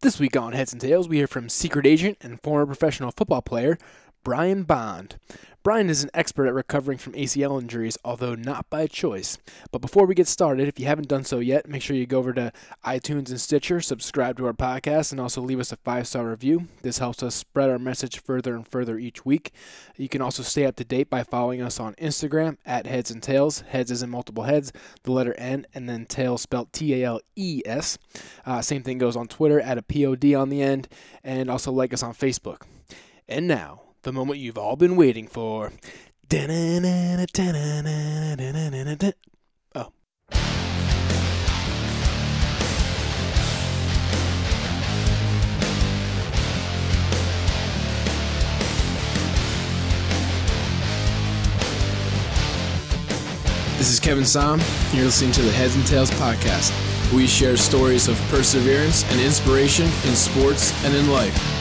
This week on Heads 'N Tales, we hear from secret agent and former professional football player Brian Bond. Brian is an expert at recovering from ACL injuries, although not by choice. But before we get started, if you haven't done so yet, make sure you go over to iTunes and Stitcher, subscribe to our podcast, and also leave us a five star review. This helps us spread our message further and further each week. You can also stay up to date by following us on Instagram at Heads 'N Tales. Heads is in multiple heads, the letter N, and then tales spelled T A L E S. Uh, same thing goes on Twitter at a P O D on the end, and also like us on Facebook. And now, the moment you've all been waiting for. Oh. This is Kevin Som. You're listening to the Heads 'N Tales podcast. We share stories of perseverance and inspiration in sports and in life.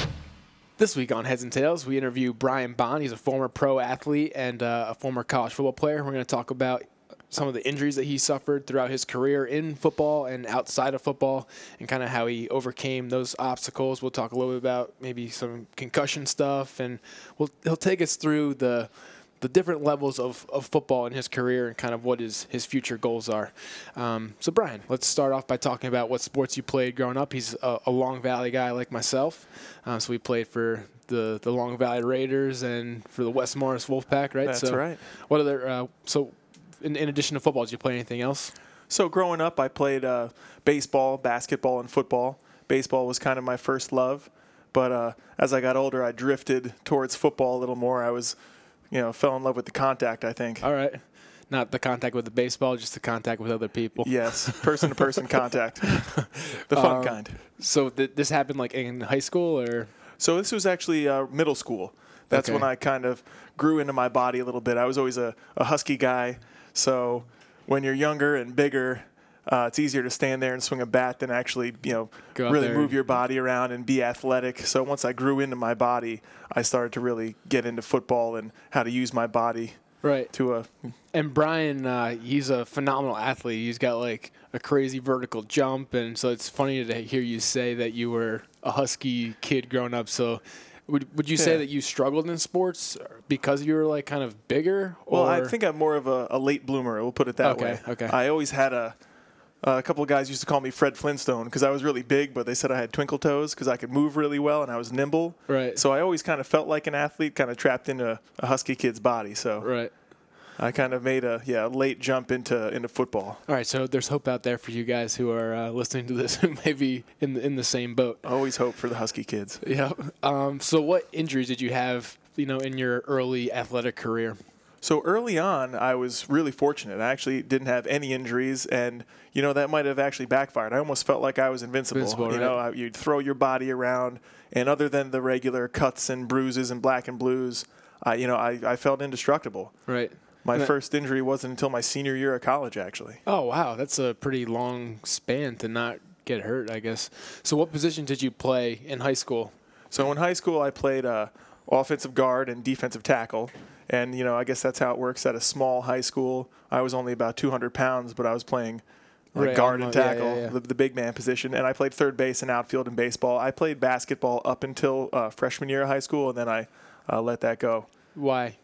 This week on Heads 'N Tales, we interview Brian Bond. He's a former pro athlete and uh, a former college football player. We're going to talk about some of the injuries that he suffered throughout his career in football and outside of football, and kind of how he overcame those obstacles. We'll talk a little bit about maybe some concussion stuff, and we'll, he'll take us through the the different levels of, of football in his career and kind of what his, his future goals are. Um, so, Brian, let's start off by talking about what sports you played growing up. He's a, a Long Valley guy like myself. Um, so, we played for the, the Long Valley Raiders and for the West Morris Wolfpack, right? That's so right. What other, uh, so in, in addition to football, did you play anything else? So growing up, I played uh, baseball, basketball, and football. Baseball was kind of my first love, but uh, as I got older, I drifted towards football a little more. I was, you know, fell in love with the contact. I think. All right. Not the contact with the baseball, just the contact with other people. Yes, person to person contact, the fun Um, kind. So th- this happened like in high school or? So this was actually uh, middle school. That's Okay. when I kind of grew into my body a little bit. I was always a, a husky guy, so when you're younger and bigger, uh, it's easier to stand there and swing a bat than actually, you know, Go really move your body around and be athletic. So once I grew into my body, I started to really get into football and how to use my body Right. to a. And Brian, uh, he's a phenomenal athlete. He's got like a crazy vertical jump, and so it's funny to hear you say that you were a husky kid growing up. So, would would you say Yeah. that you struggled in sports because you were like kind of bigger? Well, I think I'm more of a, a late bloomer. We'll put it that Okay, way. okay. I always had a. A couple of guys used to call me Fred Flintstone because I was really big, but they said I had twinkle toes because I could move really well and I was nimble. Right. So I always kind of felt like an athlete, kind of trapped into a husky kid's body. So right. I kind of made a yeah late jump into into football. All right. So there's hope out there for you guys who are uh, listening to this who may be in the, in the same boat. Always hope for the husky kids. Yeah. Um, so what injuries did you have? You know, in your early athletic career. So early on, I was really fortunate. I actually didn't have any injuries, and you know that might have actually backfired. I almost felt like I was invincible. Invincible, you know, I- you'd throw your body around, and other than the regular cuts and bruises and black and blues, I you know I, I felt indestructible. Right. My that- first injury wasn't until my senior year of college, actually. Oh wow, that's a pretty long span to not get hurt, I guess. So what position did you play in high school? So in high school, I played uh, offensive guard and defensive tackle. And, you know, I guess that's how it works at a small high school. I was only about 200 pounds, but I was playing like Right, guard and the- yeah, tackle, yeah, yeah. The, the big man position. And I played third base and outfield in baseball. I played basketball up until uh, freshman year of high school, and then I uh, let that go. Why?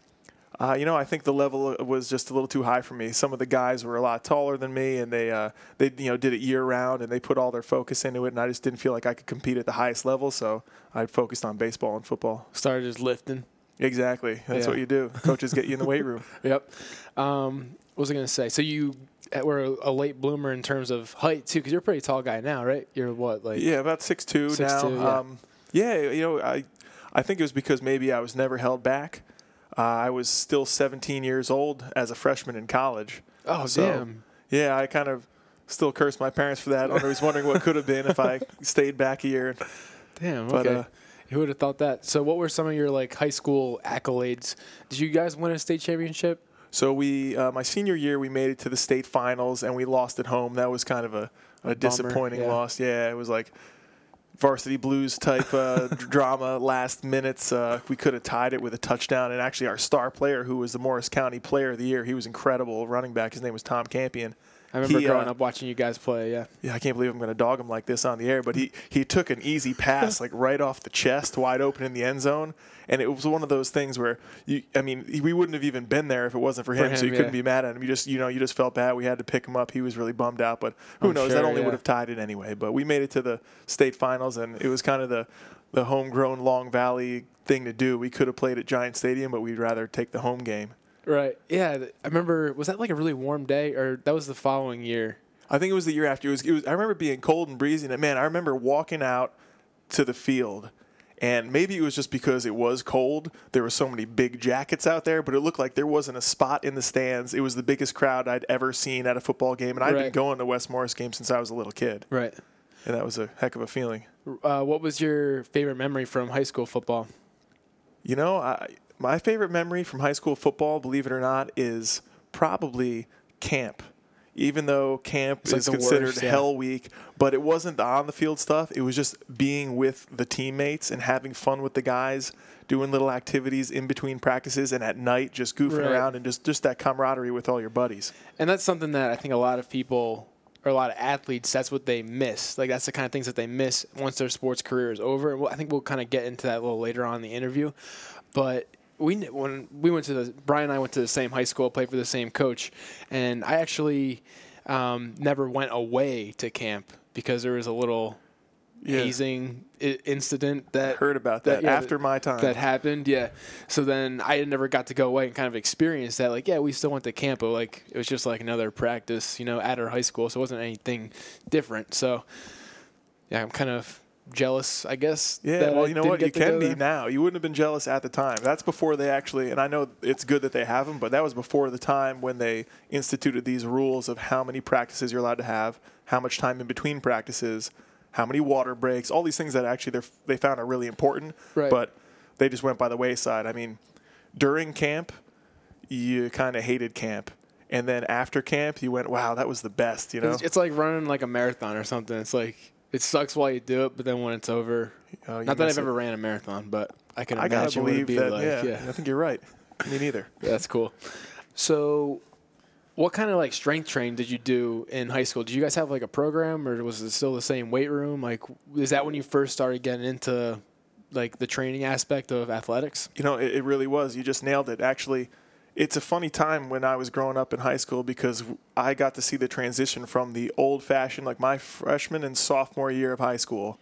Uh, you know, I think the level was just a little too high for me. Some of the guys were a lot taller than me, and they uh, they you know did it year round, and they put all their focus into it, and I just didn't feel like I could compete at the highest level. So I focused on baseball and football. Started just lifting. Exactly, that's Yeah. what you do. Coaches get you in the weight room. Yep. Um, what was I going to say? So you were a, late bloomer in terms of height too, because you're a pretty tall guy now, right? You're what, like? Yeah, about six two now. 6'2", yeah. Um, yeah, you know, I I think it was because maybe I was never held back. Uh, I was still 17 years old as a freshman in college. Oh So- damn. Yeah, I kind of still curse my parents for that. I was wondering what could have been if I stayed back a year. Damn. But, Okay. uh, Who would have thought that? So what were some of your like high school accolades? Did you guys win a state championship? So we, uh, my senior year, we made it to the state finals and we lost at home. That was kind of a, a, bummer, disappointing yeah. loss. Yeah, it was like varsity blues type uh, drama. Last minutes, uh, we could have tied it with a touchdown. And actually, our star player, who was the Morris County Player of the Year, he was incredible running back. His name was Tom Campion. I remember He, growing uh, up watching you guys play. Yeah. Yeah, I can't believe I'm going to dog him like this on the air, but he, he took an easy pass like right off the chest, wide open in the end zone, and it was one of those things where you, I mean, we wouldn't have even been there if it wasn't for him, so him, so you couldn't be mad at him. You just, you know, you just felt bad. We had to pick him up. He was really bummed out, but who I'm knows? sure, that only yeah. would have tied it anyway. But we made it to the state finals, and it was kind of the the homegrown Long Valley thing to do. We could have played at Giant Stadium, but we'd rather take the home game. Right. Yeah. I remember. Was that like a really warm day, or that was the following year? I think it was the year after. It was, it was. I remember being cold and breezy, and man, I remember walking out to the field, and maybe it was just because it was cold. There were so many big jackets out there, but it looked like there wasn't a spot in the stands. It was the biggest crowd I'd ever seen at a football game, and I'd been going to West Morris games since I was a little kid, Right. and that was a heck of a feeling. Uh, what was your favorite memory from high school football? You know, I, my favorite memory from high school football, believe it or not, is probably camp. Even though camp It's is the considered worst, yeah. hell week, but it wasn't the on the field stuff. It was just being with the teammates and having fun with the guys, doing little activities in between practices and at night just goofing Right. around and just, just that camaraderie with all your buddies. And that's something that I think a lot of people or a lot of athletes, that's what they miss. Like that's the kind of things that they miss once their sports career is over. And we'll, I think we'll kind of get into that a little later on in the interview. But we when we went to the Brian and I went to the same high school, played for the same coach, and I actually um, never went away to camp because there was a little Yeah. hazing I- incident that I Heard about that, yeah, after my time. that happened. Yeah. So then I never got to go away and kind of experience that. Like, yeah, we still went to camp, but like it was just like another practice, you know, at our high school. So it wasn't anything different. So yeah, I'm kind of jealous, I guess. Yeah, that well, you know what? You get to go can be now. You wouldn't have been jealous at the time. That's before they actually, and I know it's good that they have them, but that was before the time when they instituted these rules of how many practices you're allowed to have, how much time in between practices, how many water breaks, all these things that actually they're, found are really important, Right. but they just went by the wayside. I mean, during camp, you kind of hated camp. And then after camp, you went, wow, that was the best, you know? It's like running like a marathon or something. It's like it sucks while you do it, but then when it's over, uh, you not that I've it. ever ran a marathon, but I can I imagine what it'd be that. like. yeah, yeah. I think you're right. Me neither. That's cool. So, what kind of like strength training did you do in high school? Did you guys have like a program, or was it still the same weight room? Like, is that when you first started getting into like the training aspect of athletics? You know, it, it really was. You just nailed it. Actually, it's a funny time when I was growing up in high school because I got to see the transition from the old fashioned, like my freshman and sophomore year of high school.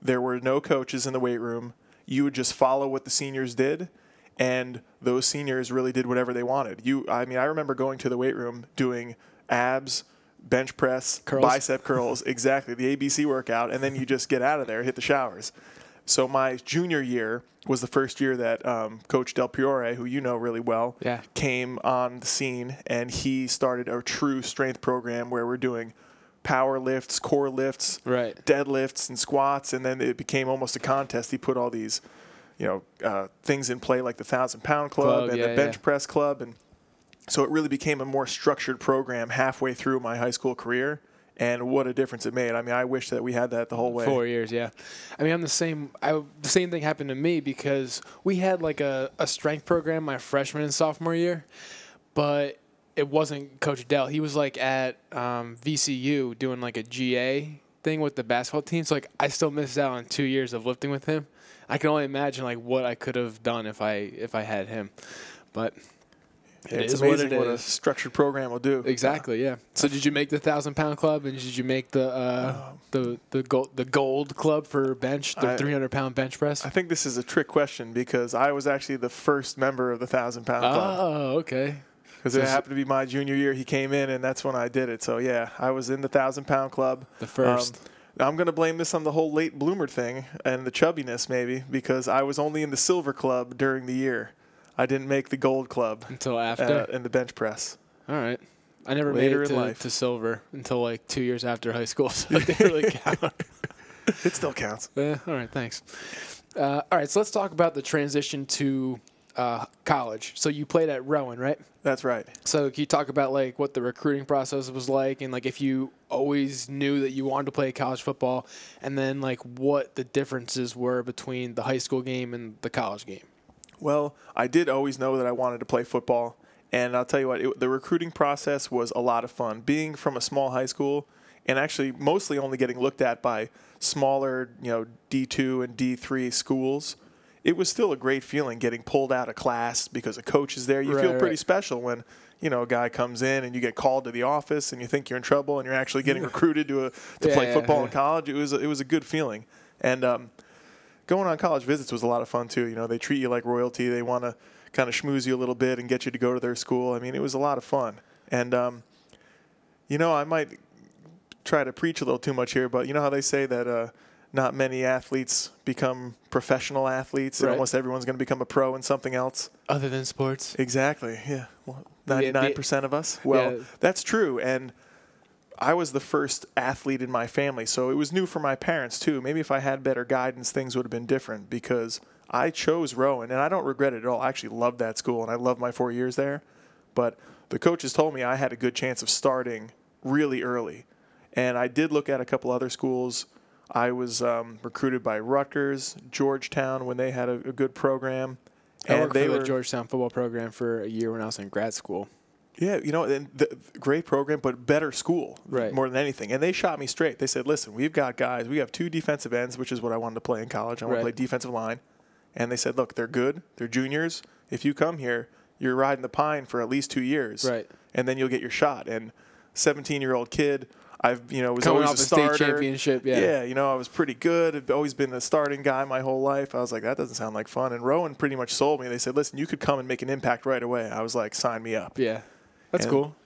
There were no coaches in the weight room. You would just follow what the seniors did, and those seniors really did whatever they wanted. You, I mean, I remember going to the weight room doing abs, bench press, Curls. bicep curls, exactly the ABC workout, and then you just get out of there, hit the showers. So my junior year was the first year that um, Coach Del Priore, who you know really well, Yeah. came on the scene, and he started a true strength program where we're doing power lifts, core lifts, Right. deadlifts, and squats, and then it became almost a contest. He put all these, you know, uh, things in play like the thousand pound club, Club, and yeah, the bench yeah. press club, and so it really became a more structured program halfway through my high school career. And what a difference it made! I mean, I wish that we had that the whole way. Four years, yeah. I mean, I'm the same. I the same thing happened to me because we had like a, a strength program my freshman and sophomore year, but it wasn't Coach Dell. He was like at um, VCU doing like a GA thing with the basketball team. So like, I still missed out on two years of lifting with him. I can only imagine like what I could have done if I if I had him, but it it's is what amazing it what, a structured program will do. Exactly. Yeah. So did you make the thousand pound club, and did you make the uh, the the gold the gold club for bench, the three hundred pound bench press? I think this is a trick question because I was actually the first member of the thousand pound club Oh, okay. because it happened to be my junior year. He came in and that's when I did it. So yeah, I was in the thousand pound club. The first. Um, I'm gonna blame this on the whole late bloomer thing and the chubbiness maybe because I was only in the silver club during the year. I didn't make the gold club Until uh, after. in the bench press. All right. I never later made it to, life. to silver until like two years after high school, so it didn't really count. It still counts. Yeah, all right, thanks. Uh, all right, so let's talk about the transition to uh, college. So you played at Rowan, right? That's right. So can you talk about like what the recruiting process was like, and like if you always knew that you wanted to play college football, and then like what the differences were between the high school game and the college game? Well, I did always know that I wanted to play football, And I'll tell you what, it, the recruiting process was a lot of fun. Being from a small high school and actually mostly only getting looked at by smaller, you know, D2 and D3 schools, it was still a great feeling getting pulled out of class because a coach is there. You Right, feel pretty right. special when, you know, a guy comes in and you get called to the office and you think you're in trouble and you're actually getting recruited to a, to Yeah, play football yeah. in college. It was a, it was a good feeling. And um, going on college visits was a lot of fun too. You know, they treat you like royalty. They want to kind of schmooze you a little bit and get you to go to their school. I mean, it was a lot of fun. And um, you know, I might try to preach a little too much here, but you know how they say that uh, not many athletes become professional athletes, and almost everyone's going to become a pro in something else. Other than sports. Exactly. Yeah. Well, ninety-nine percent of us. Well, Yeah. that's true, and. I was the first athlete in my family, so it was new for my parents too. Maybe if I had better guidance, things would have been different because I chose Rowan, and I don't regret it at all. I actually loved that school, and I loved my four years there. But the coaches told me I had a good chance of starting really early, and I did look at a couple other schools. I was um, recruited by Rutgers, Georgetown when they had a, a good program, I and worked they for were Georgetown football program for a year when I was in grad school. Yeah, you know, and the, great program, but better school, Right. More than anything, and they shot me straight. They said, "Listen, we've got guys. We have two defensive ends, which is what I wanted to play in college. I want Right. to play defensive line." And they said, "Look, they're good. They're juniors. If you come here, you're riding the pine for at least two years, Right. And then you'll get your shot." And 17-year-old kid, I've you know was Coming always off a a state championship, yeah. yeah, you know, I was pretty good. I've always been the starting guy my whole life. I was like, that doesn't sound like fun. And Rowan pretty much sold me. They said, listen, you could come and make an impact right away. I was like, sign me up. Yeah. That's And- cool.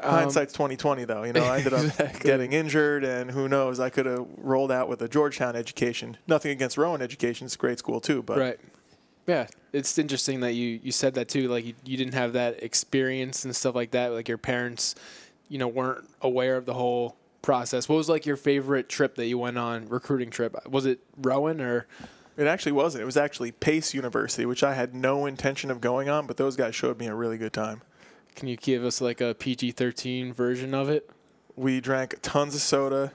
Um, Hindsight's twenty twenty, though. You know, I ended up Exactly. getting injured, and who knows? I could have rolled out with a Georgetown education. Nothing against Rowan education; it's a great school too. But Right. Yeah, it's interesting that you, you said that too. Like you, you didn't have that experience and stuff like that. Like your parents, you know, weren't aware of the whole process. What was like your favorite trip that you went on, recruiting trip? Was it Rowan or? it actually wasn't. It was actually Pace University, which I had no intention of going on, but those guys showed me a really good time. Can you give us like a PG thirteen version of it? We drank tons of soda.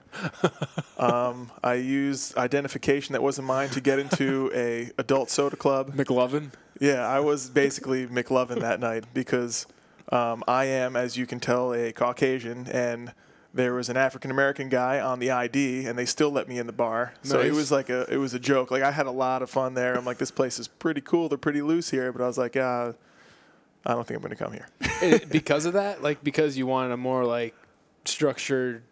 um, I used identification that wasn't mine to get into a adult soda club. McLovin. Yeah, I was basically McLovin that night because um, I am, as you can tell, a Caucasian, and there was an African American guy on the ID, and they still let me in the bar. So it was like a it was a joke. Like I had a lot of fun there. I'm like, this place is pretty cool. They're pretty loose here, but I was like, uh, I don't think I'm going to come here. It- because of that, like because you wanted a more like structured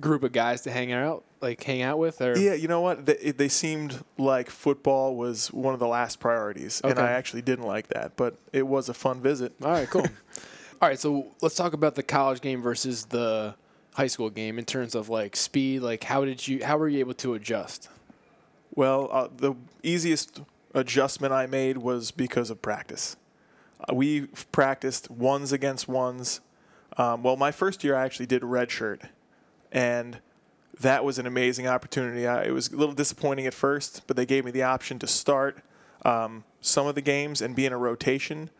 group of guys to hang out, like hang out with, or Yeah, you know what? They, it- they seemed like football was one of the last priorities, and I actually didn't like that. But it was a fun visit. All right, cool. All right, so let's talk about the college game versus the high school game in terms of like speed. Like, how did you? How were you able to adjust? Well, uh, the easiest adjustment I made was because of practice. We practiced ones against ones. Um, well, my first year I actually did redshirt, and that was an amazing opportunity. I, it was a little disappointing at first, but they gave me the option to start um, some of the games and be in a rotation.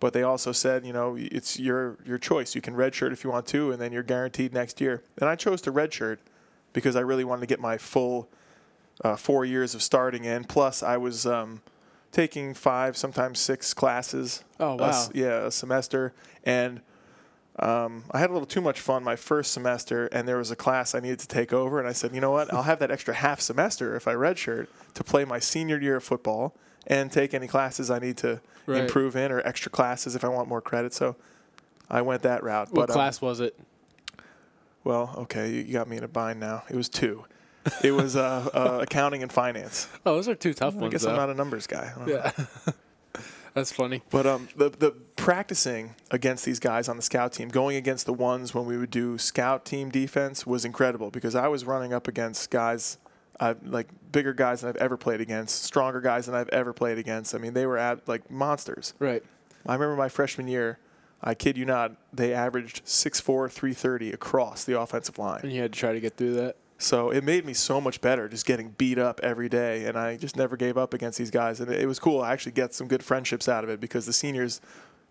But they also said, you know, it's your your choice. You can redshirt if you want to, and then you're guaranteed next year. And I chose to redshirt because I really wanted to get my full uh, four years of starting in. Plus, I was um, taking five, sometimes six classes. Oh, a wow. yeah, a semester, and um, I had a little too much fun my first semester, and there was a class I needed to take over, and I said, you know what, I'll have that extra half semester if I redshirt to play my senior year of football and take any classes I need to Right. improve in or extra classes if I want more credit. So I went that route. What but, um, class was it? well, okay, you you got me in a bind now. It was two. It was uh, uh, accounting and finance. Oh, those are two tough I ones. I guess though. I'm not a numbers guy. I don't know. yeah, that's funny. But um, the the practicing against these guys on the scout team, going against the ones when we would do scout team defense was incredible because I was running up against guys, uh, like bigger guys than I've ever played against, stronger guys than I've ever played against. I mean, they were at like monsters. Right. I remember my freshman year. I kid you not, they averaged 6'4", 330 across the offensive line. And you had to try to get through that. So it made me so much better just getting beat up every day. And I just never gave up against these guys. And it was cool. I actually get some good friendships out of it because the seniors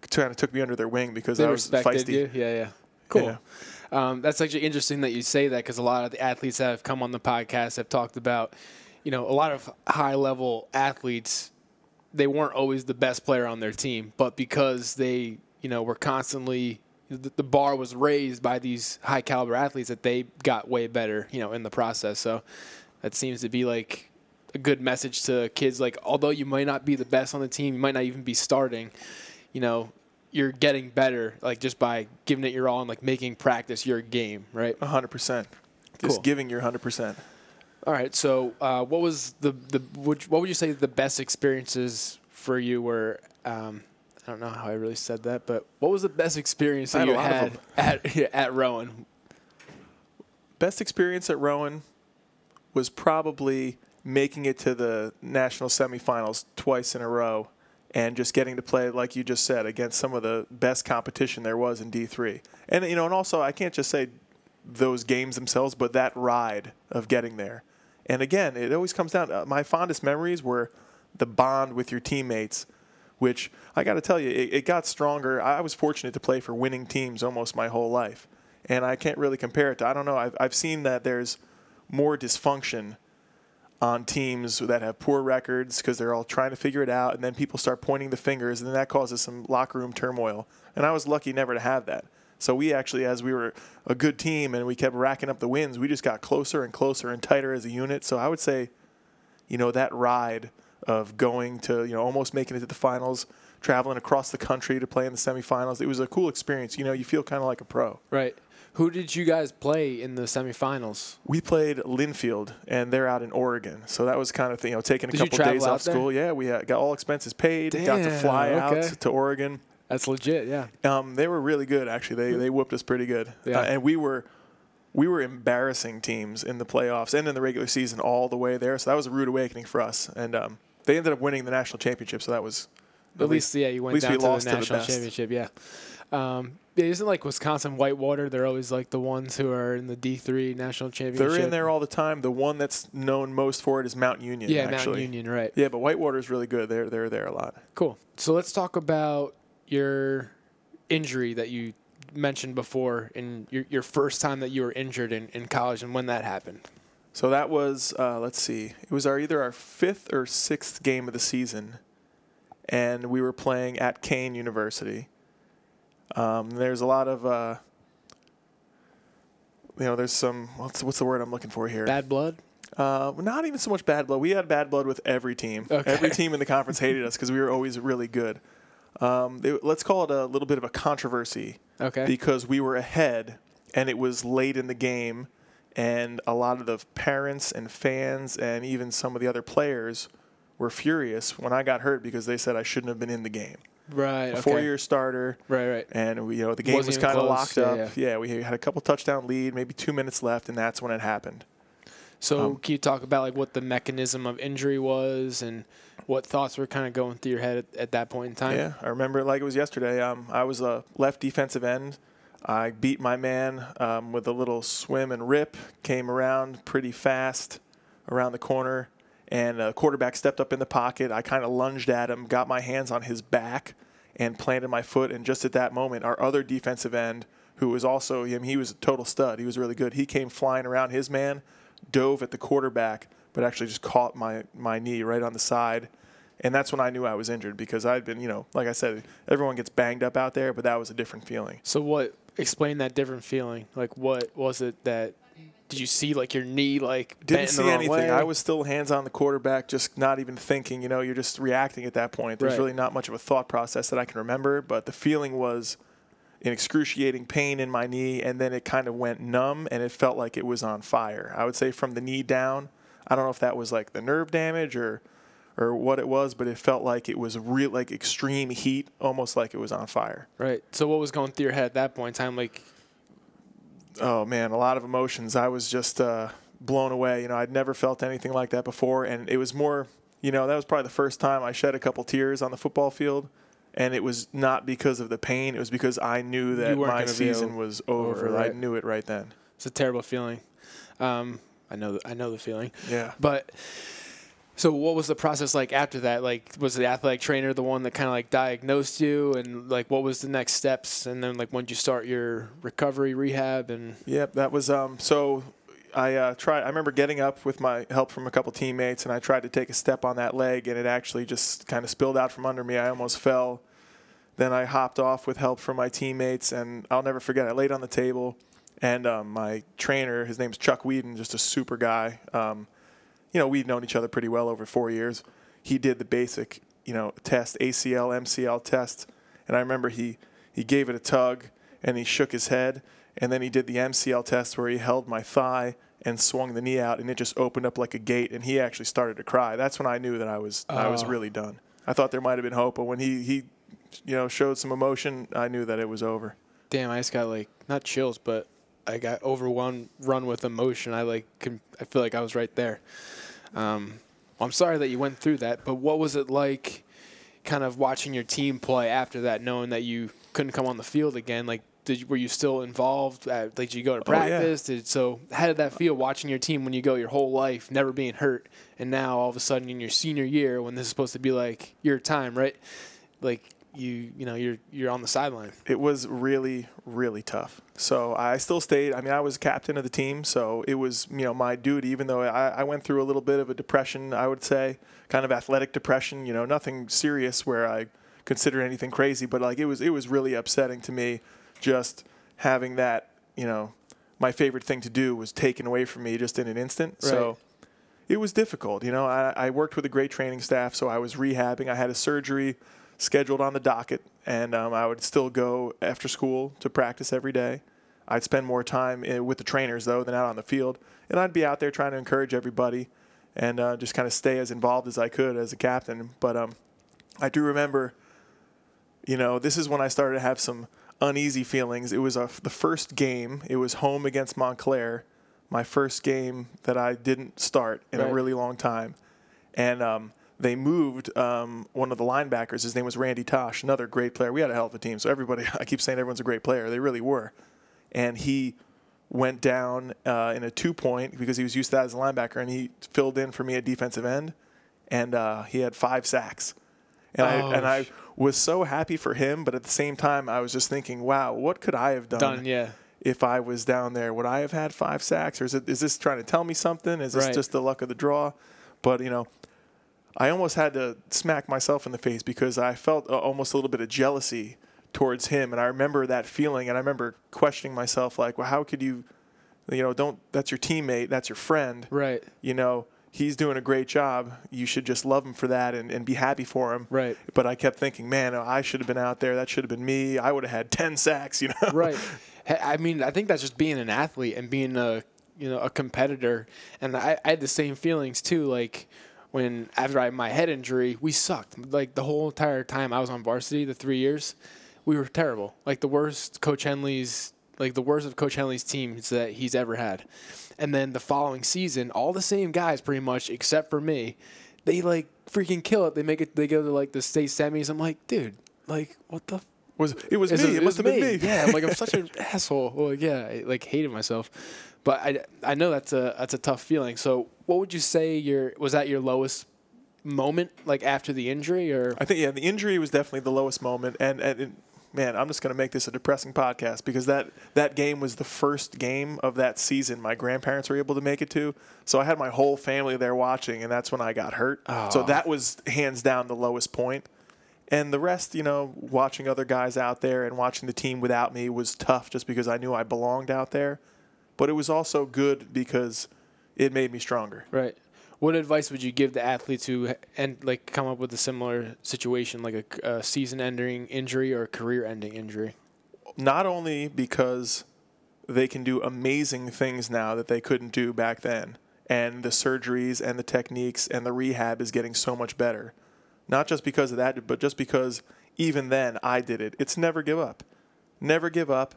kind of took me under their wing because They I was feisty. you. Yeah, yeah. Cool. Yeah. Um, that's actually interesting that you say that because a lot of the athletes that have come on the podcast have talked about, you know, a lot of high level athletes, they weren't always the best player on their team, but because they, you know, were constantly the, the bar was raised by these high caliber athletes that they got way better, you know, in the process. So that seems to be like a good message to kids. Like, although you might not be the best on the team, you might not even be starting, you know, you're getting better, like just by giving it your all and like making practice your game, right? 100%. Just Cool. giving your 100%. All right. So, uh, what was the the which, what would you say the best experiences for you were? Um, I don't know how I really said that, but what was the best experience that you had at yeah, at Rowan? Best experience at Rowan was probably making it to the national semifinals twice in a row and just getting to play, like you just said, against some of the best competition there was in D3. And, you know, and also, I can't just say those games themselves, but that ride of getting there. And again, it always comes down to my fondest memories were the bond with your teammates, which I got to tell you, it, it got stronger. I was fortunate to play for winning teams almost my whole life. And I can't really compare it to, I don't know, I've, I've seen that there's more dysfunction on teams that have poor records because they're all trying to figure it out, and then people start pointing the fingers, and then that causes some locker room turmoil. And I was lucky never to have that. So we actually, as we were a good team and we kept racking up the wins, we just got closer and closer and tighter as a unit. So I would say, you know, that ride of going to, you know, almost making it to the finals, traveling across the country to play in the semifinals, it was a cool experience. You know, you feel kind of like a pro. Right. Who did you guys play in the semifinals? We played Linfield, and they're out in Oregon. So that was kind of you know taking a Did couple days off school. Yeah, we had, got all expenses paid. got to fly okay. out to Oregon. That's legit. Yeah. Um, they were really good actually. They they whooped us pretty good. Yeah. Uh, and we were we were embarrassing teams in the playoffs and in the regular season all the way there. So that was a rude awakening for us. And um, they ended up winning the national championship. So that was At least, yeah, you went least down we to lost the to the national championship. Yeah. Um, yeah, isn't like Wisconsin Whitewater? They're always like the ones who are in the D three national championship. they're in there all the time. The one that's known most for it is Mount Union. Yeah, actually. Mount Union, right? Yeah, but Whitewater is really good. They're they're there a lot. Cool. So let's talk about your injury that you mentioned before and your, your first time that you were injured in, in college and when that happened. So that was uh, let's see, it was our either our fifth or sixth game of the season, and we were playing at Kean University. Um, there's a lot of, uh, you know, there's some what's what's the word I'm looking for here? Bad blood? Uh, not even so much bad blood. We had bad blood with every team. Okay. Every team in the conference hated us because we were always really good. Um, they, let's call it a little bit of a controversy Okay. because we were ahead and it was late in the game and a lot of the parents and fans and even some of the other players were furious when I got hurt because they said I shouldn't have been in the game. right. Okay. four-year starter, Right, right. and we, you know the game Wasn't was kind of locked yeah, up. Yeah. we had a couple touchdown lead, maybe two minutes left, and that's when it happened. So Um, can you talk about like what the mechanism of injury was and what thoughts were kind of going through your head at, at that point in time? Yeah, I remember it like it was yesterday. Um, I was a left defensive end. I beat my man um, with a little swim and rip. Came around pretty fast around the corner, and a quarterback stepped up in the pocket. I kind of lunged at him, got my hands on his back, and planted my foot. And just at that moment, our other defensive end, who was also him, he was a total stud. He was really good. He came flying around his man, dove at the quarterback, but actually just caught my my knee right on the side. And that's when I knew I was injured because I'd been, you know, like I said, everyone gets banged up out there, but that was a different feeling. So what explain that different feeling? Like what was it that did you see like your knee like Didn't bent in see the wrong anything. way? I was still hands on the quarterback, just not even thinking. You know, you're just reacting at that point. There's Right. really not much of a thought process that I can remember, but the feeling was an excruciating pain in my knee, and then it kind of went numb, and it felt like it was on fire. I would say from the knee down. I don't know if that was like the nerve damage or or what it was, but it felt like it was real, like extreme heat, almost like it was on fire. Right. So what was going through your head at that point in time? Like oh man, a lot of emotions. I was just uh, blown away. You know, I'd never felt anything like that before, and it was more. You know, that was probably the first time I shed a couple tears on the football field, and it was not because of the pain. It was because I knew that my season was over. over, I knew it right then. it's a terrible feeling. Um, I know I know the feeling. Yeah. But so what was the process like after that? Like was the athletic trainer the one that kind of like diagnosed you and like what was the next steps and then like when did you start your recovery rehab and Yep, that was um. So I uh, tried. I remember getting up with my help from a couple teammates, and I tried to take a step on that leg, and it actually just kind of spilled out from under me. I almost fell then I hopped off with help from my teammates, and I'll never forget. I laid on the table, and um, my trainer, his name's Chuck Whedon, just a super guy. Um, you know, we'd known each other pretty well over four years. He did the basic, you know, test, ACL, MCL test, and I remember he he gave it a tug, and he shook his head, and then he did the MCL test where he held my thigh and swung the knee out, and it just opened up like a gate, and he actually started to cry. That's when I knew that I was I was Oh. really done. I thought there might have been hope, but when he he, you know, showed some emotion, I knew that it was over. Damn, I just got like not chills, but I got overrun run with emotion. I like can, I feel like I was right there. Um, I'm sorry that you went through that, but what was it like, kind of watching your team play after that, knowing that you couldn't come on the field again? Like, did you, were you still involved? Uh, like, did you go to Oh, yeah. practice? Did so? How did that feel watching your team when you go your whole life never being hurt, and now all of a sudden in your senior year when this is supposed to be like your time, right? Like you, you know, you're you're on the sideline. it was really really tough so i still stayed i mean i was captain of the team so it was you know my duty even though I, I went through a little bit of a depression i would say kind of athletic depression you know nothing serious where i considered anything crazy but like it was it was really upsetting to me just having that you know my favorite thing to do was taken away from me just in an instant so it was difficult. You know, I, I worked with a great training staff, so I was rehabbing. I had a surgery scheduled on the docket, and um, I would still go after school to practice every day. I'd spend more time eh, with the trainers though than out on the field, and I'd be out there trying to encourage everybody and uh, just kind of stay as involved as I could as a captain. But um, I do remember, you know, this is when I started to have some uneasy feelings. It was a, the first game. It was home against Montclair, my first game that I didn't start in Right. a really long time, and um, they moved um, one of the linebackers. His name was Randy Tosh, another great player. We had a hell of a team. So everybody, I keep saying everyone's a great player. They really were, and he went down uh, in a two point because he was used to that as a linebacker, and he filled in for me at defensive end, and uh, he had five sacks. And Oh, I and I was so happy for him, but at the same time, I was just thinking, wow, what could I have done, Done, yeah. if I was down there? Would I have had five sacks, or is it is this trying to tell me something? Is this Right. just the luck of the draw? But you know, I almost had to smack myself in the face because I felt almost a little bit of jealousy towards him, and I remember that feeling, and I remember questioning myself, like, well, how could you, you know, don't that's your teammate, that's your friend, Right. you know. He's doing a great job. You should just love him for that and, and be happy for him. Right. But I kept thinking, man, I should have been out there. That should have been me. I would have had 10 sacks, you know? right. I mean, I think that's just being an athlete and being a you know a competitor. And I, I had the same feelings too. Like when after I had my head injury, we sucked. Like the whole entire time I was on varsity, the three years, we were terrible. Like the worst Coach Hennelly's like the worst of Coach Hennelly's teams that he's ever had. And then the following season, all the same guys pretty much, except for me, they like freaking kill it. They make it. They go to like the state semis. I'm like, dude, like what the Was It was me. It, must have been me. Yeah, I'm like I'm such an asshole. Well, yeah, I like hated myself. But I, I know that's a that's a tough feeling. So what would you say your was that your lowest moment like after the injury or I think yeah, the injury was definitely the lowest moment, and and it, man, I'm just gonna make this a depressing podcast because that that game was the first game of that season my grandparents were able to make it to, so I had my whole family there watching, and that's when I got hurt. So Oh. that was hands down the lowest point, and the rest, you know, watching other guys out there and watching the team without me was tough, just because I knew I belonged out there, but it was also good because it made me stronger. right? What advice would you give the athletes who and like come up with a similar situation like a, a season-ending injury or a career-ending injury? not only because they can do amazing things now that they couldn't do back then, and the surgeries and the techniques and the rehab is getting so much better. Not just because of that, but just because even then I did it. It's never give up. Never give up.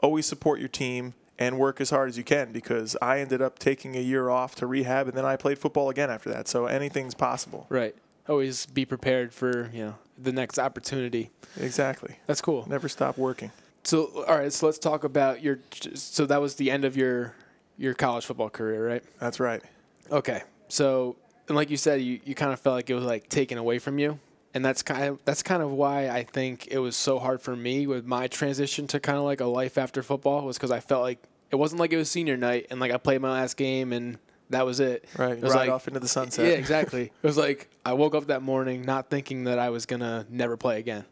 Always support your team and work as hard as you can because I ended up taking a year off to rehab and then I played football again after that. So anything's possible. Right. Always be prepared for you know the next opportunity. Exactly. That's cool. Never stop working. So all right, so let's talk about your. So that was the end of your your college football career, right? That's right. Okay. So and like you said, you, you kind of felt like it was like taken away from you, and that's kind of that's kind of why I think it was so hard for me with my transition to kind of like a life after football was because I felt like it wasn't like it was senior night and like I played my last game and that was it. Right. It was Ride like, off into the sunset. yeah, exactly. It was like I woke up that morning not thinking that I was gonna never play again,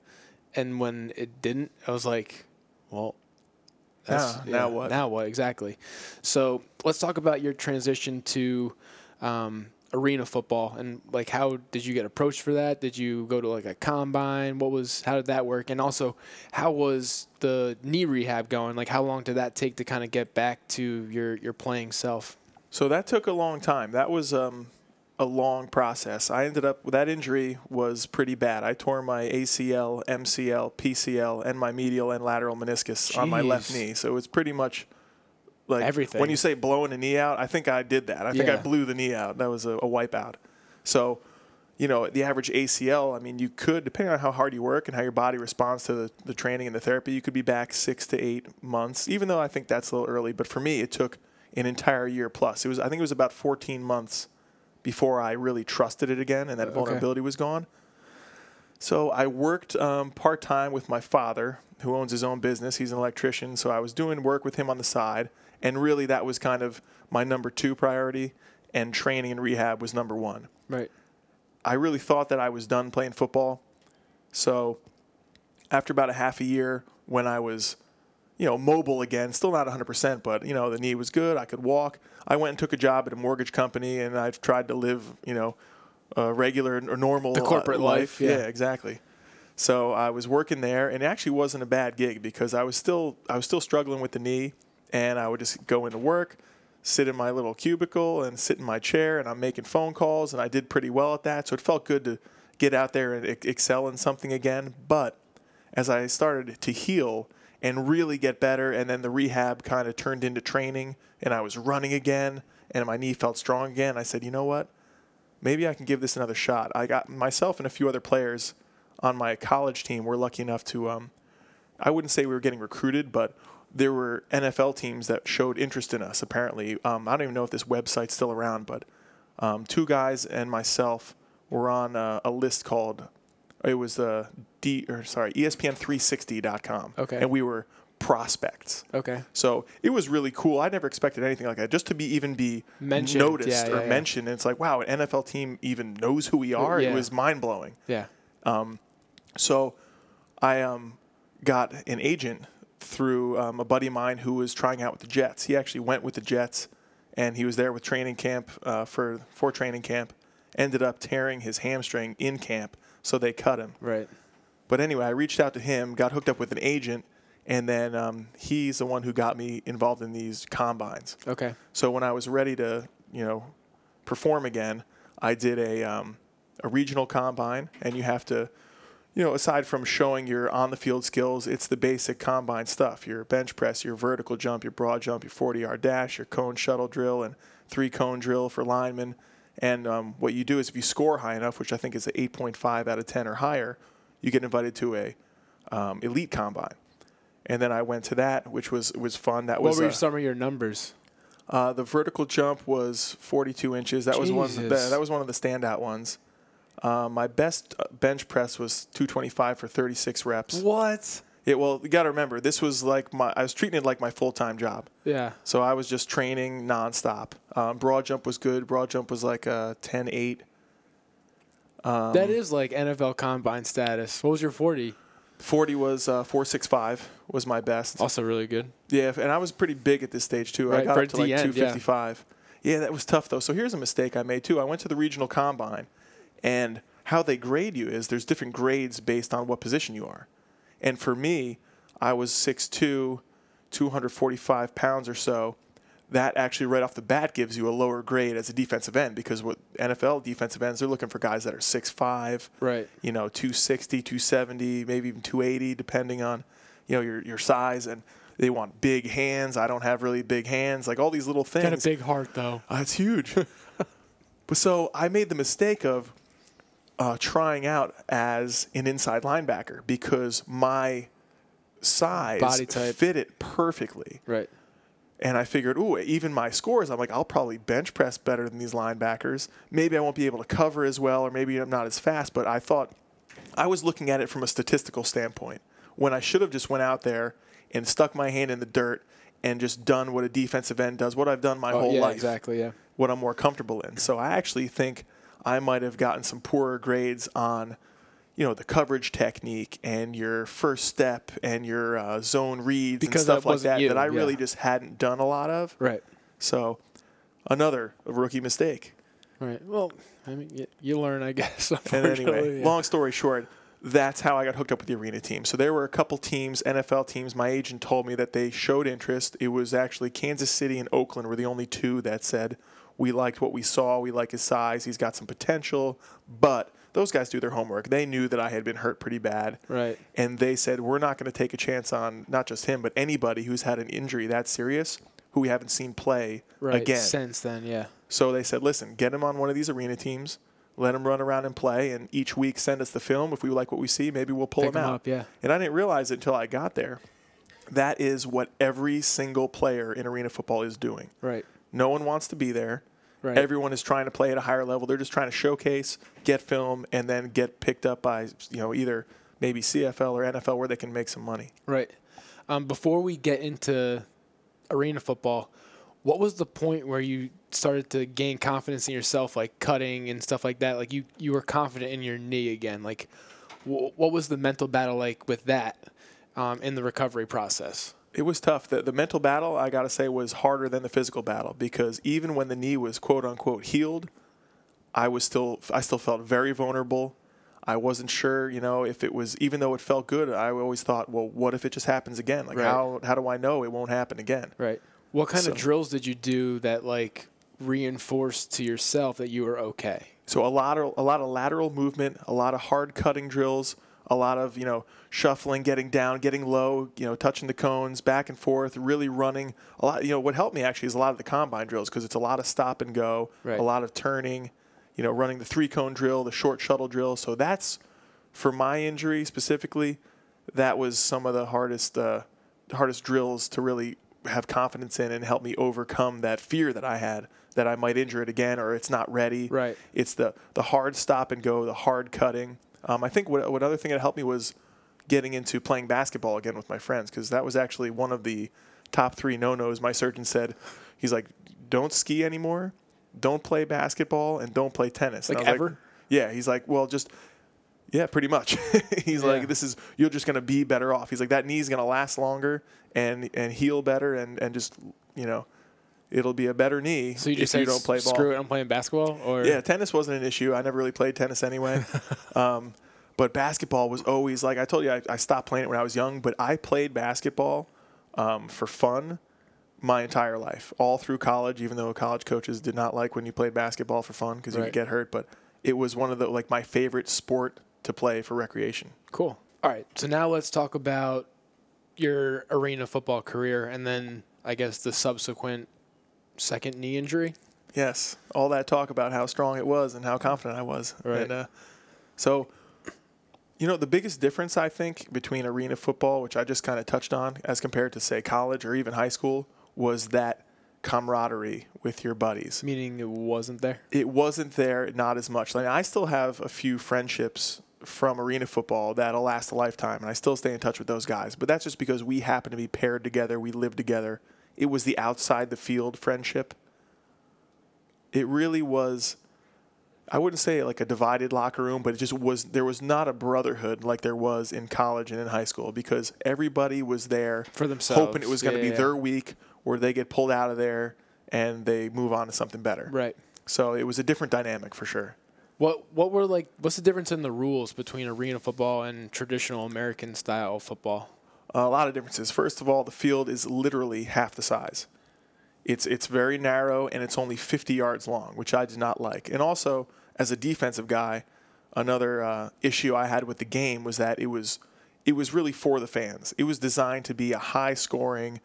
and when it didn't, I was like, well, that's, Yeah, now what? Now what exactly? So let's talk about your transition to um, arena football and like how did you get approached for that? Did you go to like a combine? What was how did that work? And also, how was the knee rehab going? Like how long did that take to kind of get back to your your playing self? So that took a long time. That was um, a long process. I ended up that injury was pretty bad. I tore my ACL, MCL, PCL, and my medial and lateral meniscus on my left knee. So it was pretty much like Everything. When you say blowing a knee out, I think I did that. I think I blew the knee out. That was a, a wipeout. So, you know, the average ACL, I mean, you could, depending on how hard you work and how your body responds to the, the training and the therapy, you could be back six to eight months, even though I think that's a little early. But for me, it took an entire year plus. It was, I think it was about 14 months before I really trusted it again and that Okay. vulnerability was gone. So I worked um, part time with my father, who owns his own business. He's an electrician, so I was doing work with him on the side, and really that was kind of my number two priority, and training and rehab was number one. Right. I really thought that I was done playing football, so after about a half a year, when I was, you know, mobile again, still not 100%, but you know the knee was good, I could walk. I went and took a job at a mortgage company, and I've tried to live, you know, a regular or normal The uh, corporate life, yeah. exactly. So I was working there, and it actually wasn't a bad gig because I was still I was still struggling with the knee, and I would just go into work, sit in my little cubicle, and sit in my chair, and I'm making phone calls, and I did pretty well at that. So it felt good to get out there and excel in something again. But as I started to heal and really get better, and then the rehab kind of turned into training, and I was running again, and my knee felt strong again. I said, you know what? maybe I can give this another shot. I got myself and a few other players on my college team were lucky enough to, um, I wouldn't say we were getting recruited, but there were NFL teams that showed interest in us. Apparently, um, I don't even know if this website's still around, but um, two guys and myself were on a, a list called it was the D or sorry E ESPN360.com. Okay. and we were prospects. Okay. So it was really cool. I never expected anything like that. Just to be even be Mentioned, noticed yeah, or yeah, yeah. mentioned, and it's like, wow, an NFL team even knows who we are. yeah. It was mind blowing. Yeah. So I um, got an agent through um, a buddy of mine who was trying out with the Jets. He actually went with the Jets, and he was there with training camp uh, for for training camp. Ended up tearing his hamstring in camp, so they cut him. Right. But anyway, I reached out to him, got hooked up with an agent, and then um, he's the one who got me involved in these combines. Okay. So when I was ready to, you know, perform again, I did a um, a regional combine, and you have to, you know, aside from showing your on the field skills, it's the basic combine stuff: your bench press, your vertical jump, your broad jump, your 40 yard dash, your cone shuttle drill, and three cone drill for linemen. And um, what you do is, if you score high enough, which I think is a 8.5 out of 10 or higher, you get invited to a um, elite combine. And then I went to that, which was was fun. That What was what were uh, some of your numbers? uh, the vertical jump was 42 inches. That was one. Of the, that was one of the standout ones. Uh, my best uh, bench press was 225 for 36 reps. What? Yeah, well, you got to remember, this was like my. I was treating it like my full time job. Yeah. So I was just training nonstop. Um, broad jump was good. Broad jump was like a 10 8. Um, that is like NFL combine status. What was your 40? 40 was uh, 465 was my best. Also really good. Yeah, and I was pretty big at this stage too. I got up to like end, yeah. 255. Yeah. that was tough though. So here's a mistake I made too. I went to the regional combine, and how they grade you is there's different grades based on what position you are. And for me, I was 6'2", 245 pounds or so. That actually right off the bat gives you a lower grade as a defensive end because what NFL defensive ends they're looking for guys that are 6'5", Right. you know, 260, 270, maybe even 280, depending on, you know, your, your size. And they want big hands. I don't have really big hands. Like all these little things. Got a big heart though. Uh, it's huge. but so I made the mistake of uh, trying out as an inside linebacker because my size Body type. fit it perfectly. Right. And I figured, ooh, even my scores, I'm like, I'll probably bench press better than these linebackers. Maybe I won't be able to cover as well, or maybe I'm not as fast. But I thought I was looking at it from a statistical standpoint when I should have just went out there and stuck my hand in the dirt and just done what a defensive end does, what I've done my Oh, whole yeah, life, exactly. Yeah. what I'm more comfortable in. So I actually think I might have gotten some poorer grades on, you know, the coverage technique and your first step and your uh, zone reads Because and stuff that like that you, that I yeah. really just hadn't done a lot of. Right. So, another rookie mistake. Right. Well, I mean, you, you learn, I guess. And anyway, yeah. long story short, that's how I got hooked up with the arena team. So there were a couple teams, NFL teams. My agent told me that they showed interest. It was actually Kansas City and Oakland were the only two that said we liked what we saw. We like his size. He's got some potential. But those guys do their homework. They knew that I had been hurt pretty bad. Right. And they said we're not going to take a chance on not just him, but anybody who's had an injury that serious who we haven't seen play Right. again. Since then, yeah. So they said, listen, get him on one of these arena teams, let him run around and play, and each week send us the film. If we like what we see, maybe we'll pull Pick him him out. up, yeah. And I didn't realize it until I got there. That is what every single player in arena football is doing. Right. No one wants to be there. Right. Everyone is trying to play at a higher level. They're just trying to showcase, get film, and then get picked up by you know either maybe CFL or NFL where they can make some money. Right. Um, before we get into arena football, what was the point where you started to gain confidence in yourself, like cutting and stuff like that? Like you, you were confident in your knee again. Like, wh- what was the mental battle like with that um, in the recovery process? It was tough. The, the mental battle, I got to say, was harder than the physical battle because even when the knee was quote unquote healed, I was still I still felt very vulnerable. I wasn't sure, you know, if it was even though it felt good. I always thought, well, what if it just happens again? Like Right. how how do I know it won't happen again? Right. What kind So- of drills did you do that like reinforced to yourself that you were okay? So a lot of a lot of lateral movement, a lot of hard cutting drills, a lot of you know shuffling, getting down, getting low, you know, touching the cones, back and forth, really running. A lot. You know, what helped me actually is a lot of the combine drills because it's a lot of stop and go, Right. a lot of turning. You know, running the three cone drill, the short shuttle drill. So that's for my injury specifically. That was some of the hardest uh, hardest drills to really have confidence in and help me overcome that fear that I had that I might injure it again or it's not ready. Right. It's the the hard stop and go, the hard cutting. Um, I think what, what other thing that helped me was getting into playing basketball again with my friends because that was actually one of the top three no nos. My surgeon said, he's like, don't ski anymore, don't play basketball, and don't play tennis. Like I was ever? yeah. He's like, well, just yeah, pretty much. he's Yeah. like, this is you're just gonna be better off. He's like, that knee's gonna last longer and and heal better and and just you know. It'll be a better knee So you just if you don't play ball. Screw it, I'm playing basketball, or Yeah, tennis wasn't an issue. I never really played tennis anyway. um, but basketball was always like I told you, I, I stopped playing it when I was young, but I played basketball um, for fun my entire life, all through college. Even though college coaches did not like when you played basketball for fun because you Right. could get hurt, but it was one of the like my favorite sport to play for recreation. Cool. All right. So now let's talk about your arena football career and then I guess the subsequent second knee injury. Yes, all that talk about how strong it was and how confident I was. Right. And uh, so, you know, the biggest difference I think between arena football, which I just kind of touched on, as compared to say college or even high school, was that camaraderie with your buddies. Meaning it wasn't there. It wasn't there, not as much. Like I still have a few friendships from arena football that'll last a lifetime, and I still stay in touch with those guys. But that's just because we happen to be paired together, we live together. It was the outside the field friendship it really was I wouldn't say like a divided locker room, but it just was there was not a brotherhood like there was in college and in high school because everybody was there For themselves. hoping it was going to Yeah, be yeah. their week where they get pulled out of there and they move on to something better. Right. So it was a different dynamic for sure. What what were like what's the difference in the rules between arena football and traditional American style football? A lot of differences. First of all, the field is literally half the size. It's it's very narrow and it's only 50 yards long, which I did not like. And also, as a defensive guy, another uh, issue I had with the game was that it was it was really for the fans. It was designed to be a high scoring,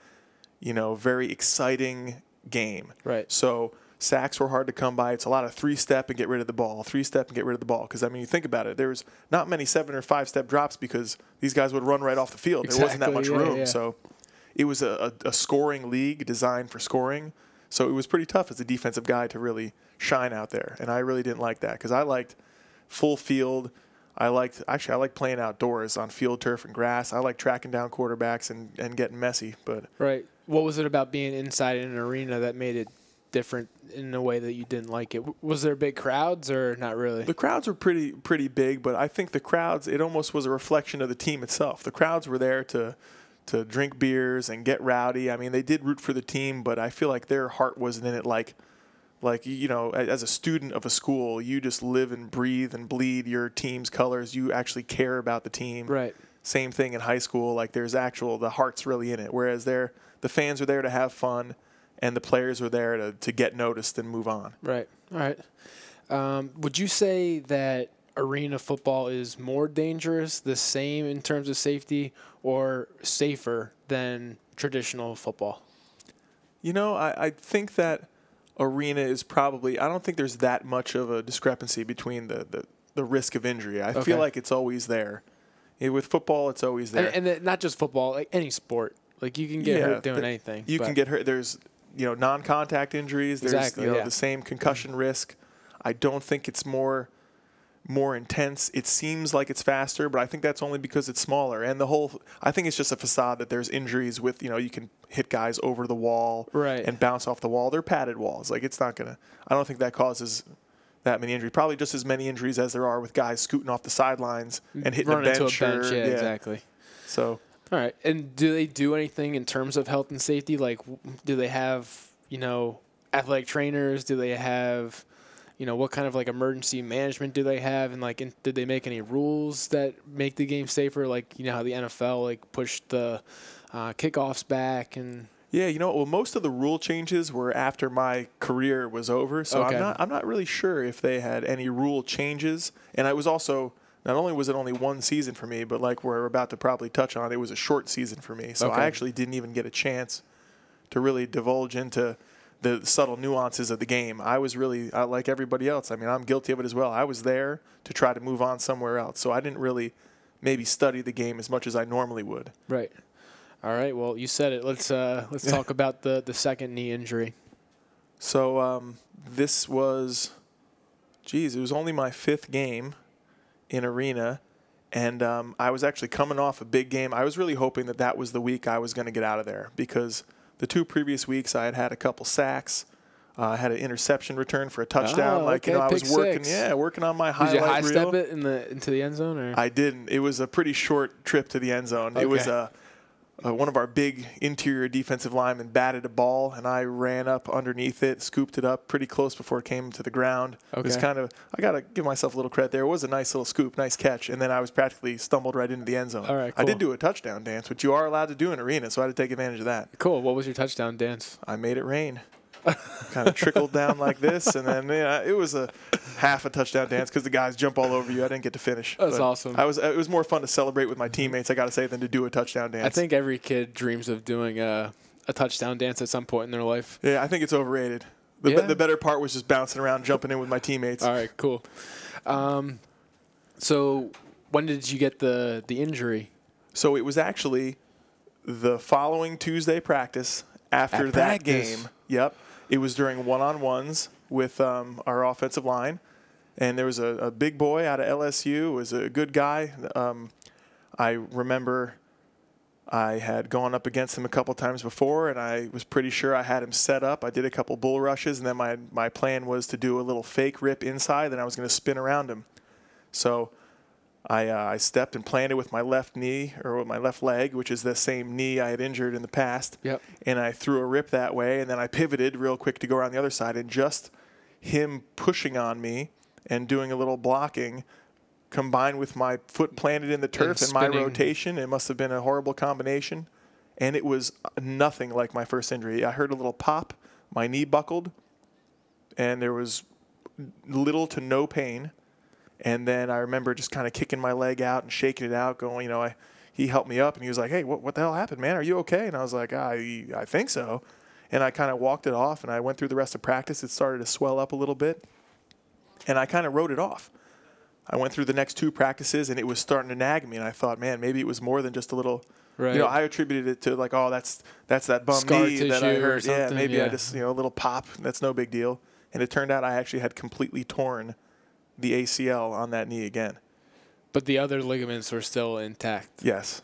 you know, very exciting game. Right. So sacks were hard to come by. It's a lot of three step and get rid of the ball, three step and get rid of the ball. Because I mean, you think about it, there was not many seven or five step drops because these guys would run right off the field. there wasn't that much yeah, room. yeah. So it was a, a, a scoring league designed for scoring. So it was pretty tough as a defensive guy to really shine out there. And I really didn't like that because I liked full field. I liked actually I like playing outdoors on field turf and grass. I like tracking down quarterbacks and, and getting messy. But Right. What was it about being inside in an arena that made it different in a way that you didn't like it. Was there big crowds or not really? The crowds were pretty pretty big, but I think the crowds it almost was a reflection of the team itself. The crowds were there to to drink beers and get rowdy. I mean, they did root for the team, but I feel like their heart wasn't in it like like you know, as a student of a school, you just live and breathe and bleed your team's colors. You actually care about the team. Right. Same thing in high school. Like there's actual the heart's really in it. Whereas there the fans are there to have fun and the players are there to, to get noticed and move on. Right. All right. Um, would you say that arena football is more dangerous, the same in terms of safety, or safer than traditional football? You know, I, I think that arena is probably I don't think there's that much of a discrepancy between the, the, the risk of injury. I Okay. feel like it's always there. Yeah, with football it's always there. And, and then not just football, like any sport. Like you can get Yeah, hurt doing the- anything. You but- can get hurt. There's you know non-contact injuries. There's Exactly, you know, yeah. the same concussion risk. I don't think it's more more intense. It seems like it's faster, but I think that's only because it's smaller. And the whole I think it's just a facade that there's injuries with you know you can hit guys over the wall Right. and bounce off the wall. They're padded walls. Like it's not gonna. I don't think that causes. That many injuries, probably just as many injuries as there are with guys scooting off the sidelines mm, and hitting run a bench. into a bench. or, Yeah, exactly. So All right. And do they do anything in terms of health and safety? Like, do they have, you know, athletic trainers? Do they have, you know, what kind of like emergency management do they have? And like, in, did they make any rules that make the game safer? Like, you know, how the NFL like pushed the uh, kickoffs back and Yeah, you know, well, most of the rule changes were after my career was over, so Okay. I'm not I'm not really sure if they had any rule changes. And I was also not only was it only one season for me, but like we're about to probably touch on, it was a short season for me. So Okay. I actually didn't even get a chance to really divulge into the subtle nuances of the game. I was really uh, like everybody else. I mean, I'm guilty of it as well. I was there to try to move on somewhere else, so I didn't really maybe study the game as much as I normally would. right. All right. Well, you said it. Let's uh, let's talk about the the second knee injury. So um, this was, geez, it was only my fifth game in arena, and um, I was actually coming off a big game. I was really hoping that that was the week I was going to get out of there because the two previous weeks I had had a couple sacks. Uh, I had an interception return for a touchdown. Oh, like you know, okay, I was working, six. yeah, working on my Did highlight you high reel. step it in the into the end zone or? I didn't. It was a pretty short trip to the end zone. It was a, uh, one of our big interior defensive linemen batted a ball, and I ran up underneath it, scooped it up pretty close before it came to the ground. It was kind of I gotta give myself a little credit there. It was a nice little scoop, nice catch, and then I was practically stumbled right into the end zone. All right, I did do a touchdown dance, which you are allowed to do in arena, so I had to take advantage of that. cool. What was your touchdown dance? I made it rain. Kind of trickled down like this, and then yeah, it was a half a touchdown dance because the guys jump all over you. I didn't get to finish. That's But awesome. I was. It was more fun to celebrate with my teammates. I got to say than to do a touchdown dance. I think every kid dreams of doing a, a touchdown dance at some point in their life. Yeah, I think it's overrated. The, be- Yeah. the better part was just bouncing around, jumping in with my teammates. All right, cool. Um, so when did you get the the injury? So it was actually the following Tuesday practice after At that practice. game. Yep. It was during one on ones with um, our offensive line. And there was a, a big boy out of LSU, was a good guy. Um, I remember I had gone up against him a couple times before, and I was pretty sure I had him set up. I did a couple bull rushes, and then my, my plan was to do a little fake rip inside, then I was going to spin around him. So I, uh, I stepped and planted with my left knee or with my left leg, which is the same knee I had injured in the past. Yep. And I threw a rip that way, and then I pivoted real quick to go around the other side, and just him pushing on me and doing a little blocking combined with my foot planted in the turf and, my rotation, it must have been a horrible combination. And it was nothing like my first injury. I heard a little pop, my knee buckled, and there was little to no pain. And then I remember just kind of kicking my leg out and shaking it out, going, you know, I, he helped me up and he was like, hey, what, what the hell happened, man? Are you okay? And I was like, I, I think so. And I kind of walked it off and I went through the rest of practice. It started to swell up a little bit. And I kind of wrote it off. I went through the next two practices and it was starting to nag me. And I thought, man, maybe it was more than just a little. Right. You know, I attributed it to like, oh, that's that's that bum Scar knee that I hurt. Yeah, maybe I just you know a little pop. That's no big deal. And it turned out I actually had completely torn the ACL on that knee again. But the other ligaments were still intact. Yes,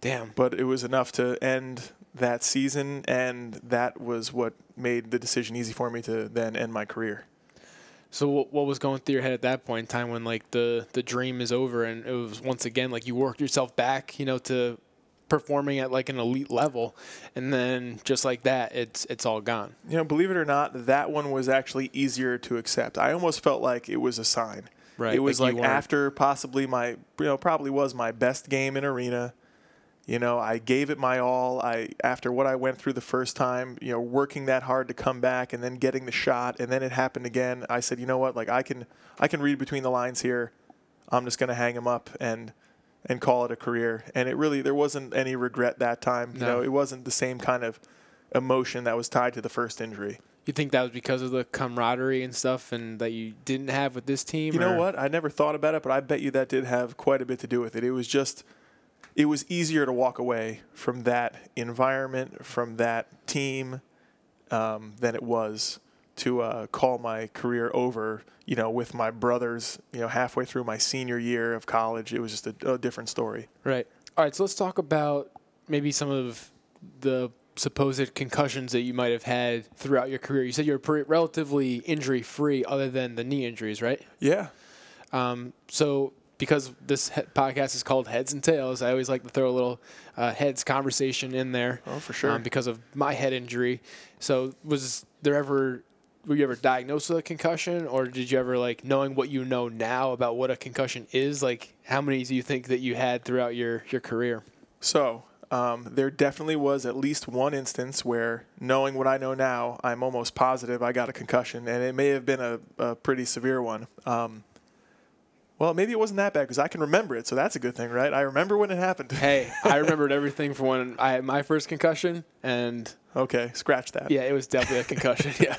Damn. but it was enough to end that season, and that was what made the decision easy for me to then end my career. So what, what was going through your head at that point in time when like the the dream is over and it was once again like you worked yourself back, you know, to performing at like an elite level, and then just like that, it's it's all gone. You know, believe it or not, that one was actually easier to accept. I almost felt like it was a sign. Right, It was like like, after possibly my, you know, probably was my best game in arena. You know, I gave it my all. I after what I went through the first time, you know, working that hard to come back and then getting the shot and then it happened again. I said, you know what? Like I can I can read between the lines here. I'm just going to hang him up and and call it a career. And it really there wasn't any regret that time. You No. know, it wasn't the same kind of emotion that was tied to the first injury. You think that was because of the camaraderie and stuff, and that you didn't have with this team? You know what? I never thought about it, but I bet you that did have quite a bit to do with it. It was just, it was easier to walk away from that environment, from that team, um, than it was to uh, call my career over. You know, with my brothers, you know, halfway through my senior year of college, it was just a, a different story. Right. All right. So let's talk about maybe some of the supposed concussions that you might have had throughout your career. You said you're pretty, relatively injury free, other than the knee injuries, right? Yeah. Um, so because this he- podcast is called Heads 'N Tales, I always like to throw a little uh, heads conversation in there. Oh, for sure. Um, because of my head injury. So was there ever were you ever diagnosed with a concussion, or did you ever like knowing what you know now about what a concussion is? Like, how many do you think that you had throughout your your career? So um, there definitely was at least one instance where, knowing what I know now, I'm almost positive I got a concussion, and it may have been a, a pretty severe one. Um, well, maybe it wasn't that bad because I can remember it, so that's a good thing, right? I remember when it happened. Hey, I remembered everything from when I had my first concussion, and okay, scratch that. yeah, it was definitely a concussion. yeah.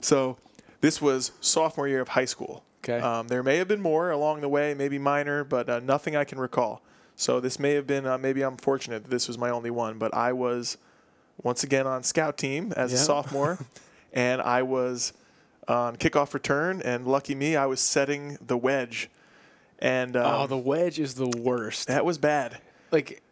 So this was sophomore year of high school. Okay. Um, there may have been more along the way, maybe minor, but uh, nothing I can recall. So this may have been, uh, maybe I'm fortunate that this was my only one, but I was once again on scout team as a sophomore, and I was on kickoff return, and lucky me, I was setting the wedge, and um, oh, the wedge is the worst. that was bad. Like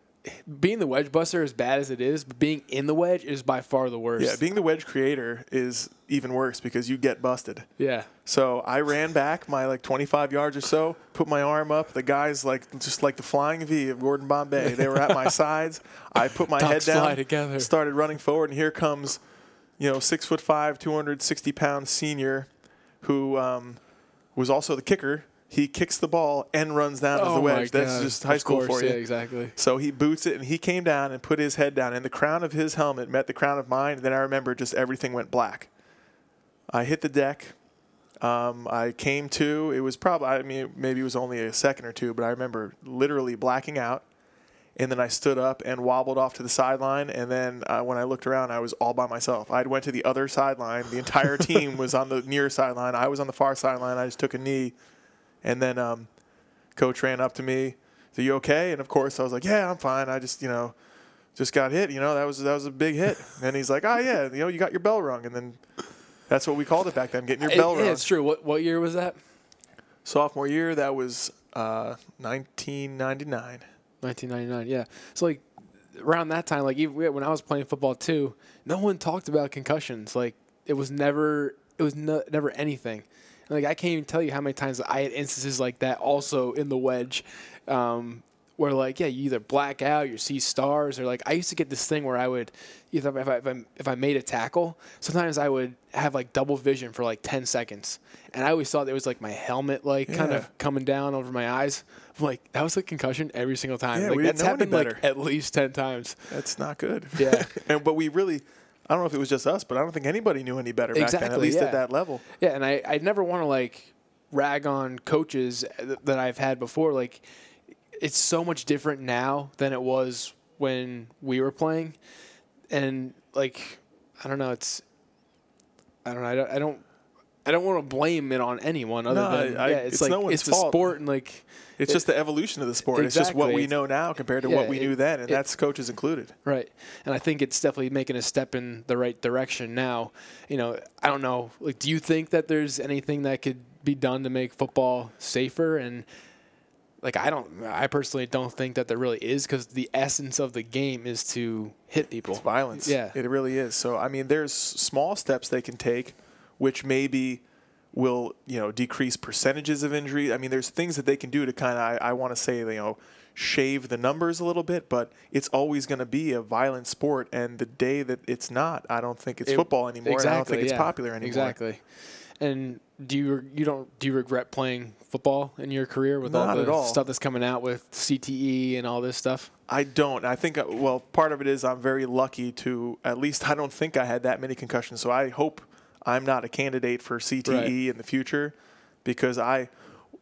being the wedge buster, as bad as it is, but being in the wedge is by far the worst. Yeah, being the wedge creator is even worse because you get busted. yeah. So I ran back my like 25 yards or so, put my arm up. The guys like just like the flying V of Gordon Bombay. They were at my sides. I put my Ducks head down, together. started running forward, and here comes, you know, six foot five, 260 pound senior, who um, was also the kicker. He kicks the ball and runs down to the Oh wedge. That's God. just high Of school course, for you. Yeah, exactly. So he boots it, and he came down and put his head down, and the crown of his helmet met the crown of mine. And then I remember just everything went black. I hit the deck. Um, I came to. It was probably. I mean, maybe it was only a second or two, but I remember literally blacking out. And then I stood up and wobbled off to the sideline. And then uh, when I looked around, I was all by myself. I went to the other sideline. The entire team was on the near sideline. I was on the far sideline. I just took a knee, and then um, coach ran up to me. "Are you okay?" And of course, I was like, "Yeah, I'm fine. I just, you know, just got hit. You know, that was that was a big hit." And he's like, "Oh yeah, you know, you got your bell rung." And then that's what we called it back then, getting your It- bell yeah, rung. it's true. What what year was that? Sophomore year, that was uh, 1999. 1999. Yeah. So like around that time, like even when I was playing football too, no one talked about concussions. Like it was never it was no, never anything. Like I can't even tell you how many times I had instances like that also in the wedge. Um, where like yeah, you either black out, you see stars, or like I used to get this thing where I would either if I, if I if I made a tackle, sometimes I would have like double vision for like ten seconds, and I always thought it was like my helmet like kind of coming down over my eyes. I'm like that was a concussion every single time. Yeah, like we didn't that's know any happened like at least ten times. That's not good. Yeah. and but we really, I don't know if it was just us, but I don't think anybody knew any better back then. At least yeah. at that level. Yeah, and I I never want to like rag on coaches uh, th- that I've had before. Like it's so much different now than it was when we were playing, and like I don't know, it's I don't know, I don't. I don't I don't want to blame it on anyone other No, than I- yeah, it's, it's like no one's it's the fault. sport and like It's It- just the evolution of the sport. It's just what we know now compared to yeah, what we it- knew then, and it- that's coaches included. Right. And I think it's definitely making a step in the right direction now. You know, I don't know. Like, do you think that there's anything that could be done to make football safer? And like I don't, I personally don't think that there really is because the essence of the game is to hit people. It's violence. Yeah. It really is. So, I mean, there's small steps they can take, which maybe will, you know, decrease percentages of injury. I mean, there's things that they can do to kind of, I, I want to say, you know, shave the numbers a little bit, but it's always going to be a violent sport. And the day that it's not, I don't think it's It- football anymore. and I don't think it's popular anymore. Exactly. And do you you don't do you regret playing football in your career with all the all. stuff that's coming out with CTE and all this stuff? I don't. I think, uh, well, part of it is I'm very lucky to, at least I don't think I had that many concussions. So I hope I'm not a candidate for CTE Right. in the future because I,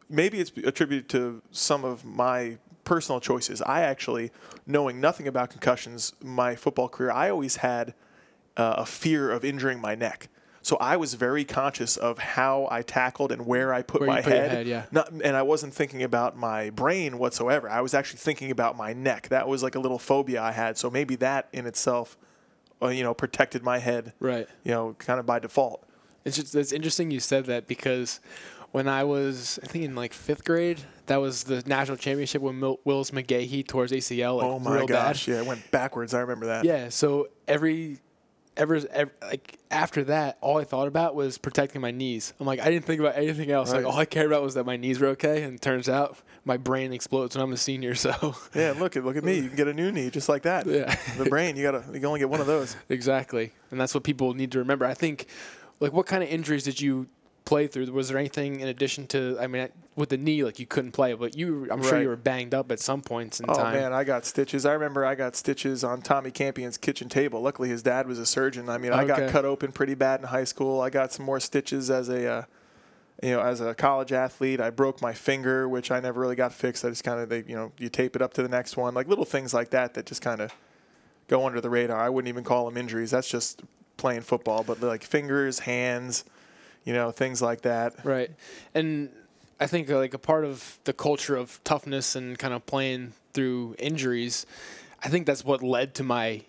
maybe it's attributed to some of my personal choices. I actually, knowing nothing about concussions, my football career, I always had uh, a fear of injuring my neck. So I was very conscious of how I tackled and where I put Where my put head. head, yeah. Not, and I wasn't thinking about my brain whatsoever. I was actually thinking about my neck. That was like a little phobia I had. So maybe that in itself, Uh, you know, protected my head. Right. You know, kind of by default. It's just it's interesting you said that because when I was I think in like fifth grade, that was the national championship when Mil- Willis McGahee tore his ACL like oh my real gosh! bad. Yeah, it went backwards. I remember that. Yeah, so every ever, ever like after that, all I thought about was protecting my knees. I'm like, I didn't think about anything else. Right. Like all I cared about was that my knees were okay. And it turns out my brain explodes when I'm a senior. So Yeah. Look at look at me. You can get a new knee just like that. Yeah. the brain. You gotta. You can only get one of those. exactly, and that's what people need to remember. I think, like, what kind of injuries did you play through? Was there anything in addition to? I mean, with the knee, like you couldn't play, but you, I'm sure you were banged up at some points in Oh time. Oh man, I got stitches. I remember I got stitches on Tommy Campion's kitchen table. Luckily, his dad was a surgeon. I mean, I got cut open pretty bad in high school. I got some more stitches as a, uh, you know, as a college athlete. I broke my finger, which I never really got fixed. I just kind of, they, you know, you tape it up to the next one, like little things like that that just kind of go under the radar. I wouldn't even call them injuries. That's just playing football. But like fingers, hands, you know, things like that. Right. And I think like a part of the culture of toughness and kind of playing through injuries, I think that's what led to my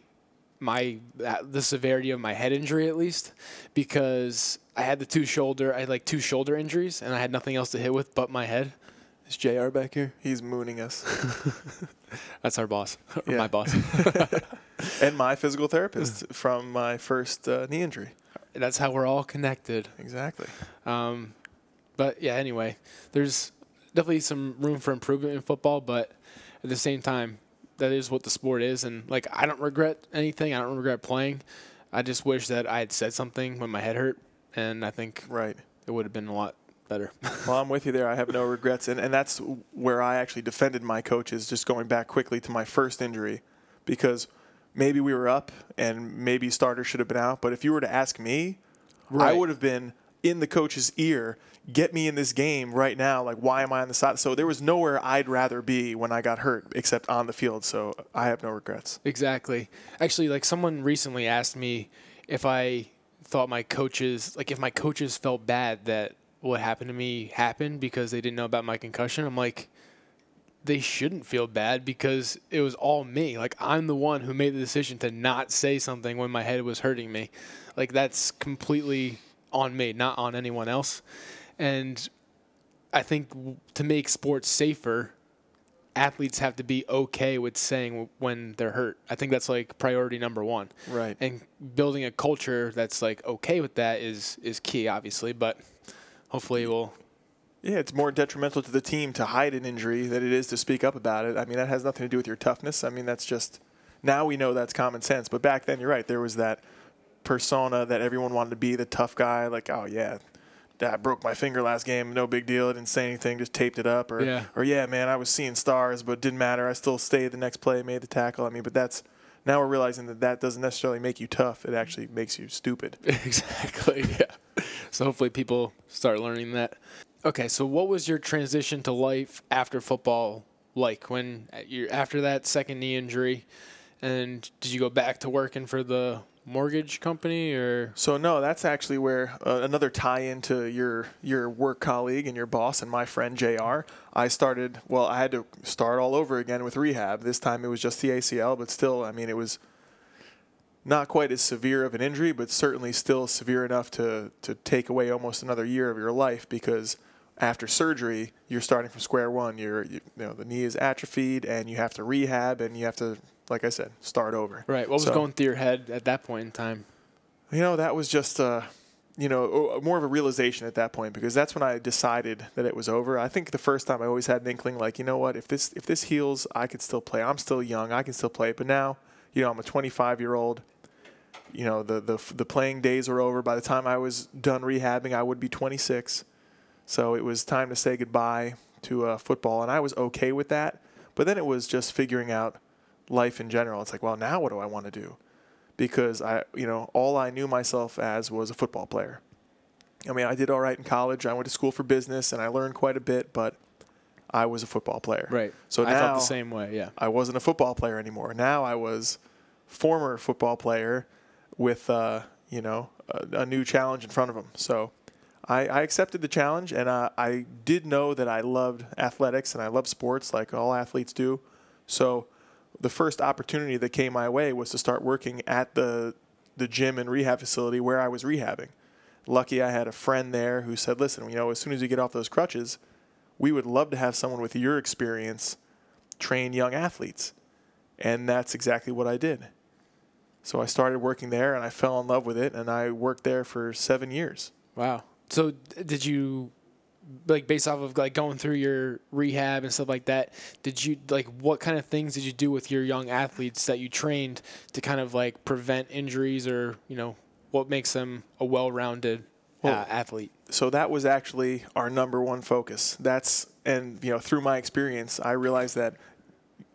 my uh, the severity of my head injury at least because I had the two shoulder I had like two shoulder injuries and I had nothing else to hit with but my head. Is JR back here? He's mooning us. That's our boss. or Yeah. my boss. and my physical therapist from my first uh, knee injury. That's how we're all connected. Exactly. Um, but yeah, anyway, there's definitely some room for improvement in football, but at the same time, that is what the sport is. And like, I don't regret anything. I don't regret playing. I just wish that I had said something when my head hurt, and I think Right. it would have been a lot better. Well, I'm with you there. I have no regrets. And, and that's where I actually defended my coaches, just going back quickly to my first injury, because maybe we were up and maybe starter should have been out. But if you were to ask me, I would have been in the coach's ear, get me in this game right now. Like, why am I on the side? So there was nowhere I'd rather be when I got hurt except on the field. So I have no regrets. Exactly. Actually, like someone recently asked me if I thought my coaches, like if my coaches felt bad that what happened to me happened because they didn't know about my concussion. I'm like, they shouldn't feel bad because it was all me. Like I'm the one who made the decision to not say something when my head was hurting me. Like that's completely on me, not on anyone else. And I think to make sports safer, athletes have to be okay with saying when they're hurt. I think that's like priority number one. Right. And building a culture that's like okay with that is is key, obviously. But hopefully, we'll Yeah, it's more detrimental to the team to hide an injury than it is to speak up about it. I mean, that has nothing to do with your toughness. I mean, that's just now we know that's common sense. But back then, you're right. There was that persona that everyone wanted to be the tough guy. Like, oh yeah, I broke my finger last game, no big deal. I didn't say anything, just taped it up. Or Yeah. or yeah, man, I was seeing stars, but it didn't matter. I still stayed the next play, made the tackle. I mean, but that's now we're realizing that that doesn't necessarily make you tough. It actually makes you stupid. exactly yeah. So hopefully, people start learning that. Okay, so what was your transition to life after football like? When you after that second knee injury, and did you go back to working for the mortgage company or? So no, that's actually where uh, another tie-in to your your work colleague and your boss and my friend Jr. I started. Well, I had to start all over again with rehab. This time it was just the ACL, but still, I mean, it was not quite as severe of an injury, but certainly still severe enough to to take away almost another year of your life because after surgery, you're starting from square one. You're, you, you know, the knee is atrophied, and you have to rehab, and you have to, like I said, start over. Right. What was So- going through your head at that point in time? You know, that was just, uh, you know, more of a realization at that point because that's when I decided that it was over. I think the first time I always had an inkling, like, you know what, if this if this heals, I could still play. I'm still young, I can still play. But now, you know, I'm a 25 year old. You know, the the the playing days are over. By the time I was done rehabbing, I would be 26. So it was time to say goodbye to uh, football, and I was okay with that. But then it was just figuring out life in general. It's like, well, now what do I want to do? because I, you know, all I knew myself as was a football player. I mean, I did all right in college. I went to school for business and I learned quite a bit, but I was a football player. Right. So I now felt the same way. Yeah. I wasn't a football player anymore. Now I was former football player with, uh, you know, a, a new challenge in front of him. So I, I accepted the challenge, and uh, I did know that I loved athletics and I love sports like all athletes do. So the first opportunity that came my way was to start working at the the gym and rehab facility where I was rehabbing. Lucky I had a friend there who said, "Listen, you know, as soon as you get off those crutches, we would love to have someone with your experience train young athletes." And that's exactly what I did. So I started working there and I fell in love with it and I worked there for 7 years. Wow. So did you like based off of like going through your rehab and stuff like that, did you like what kind of things did you do with your young athletes that you trained to kind of like prevent injuries or, you know, what makes them a well-rounded uh, Well, athlete? so that was actually our number one focus. That's and you know through my experience, I realized that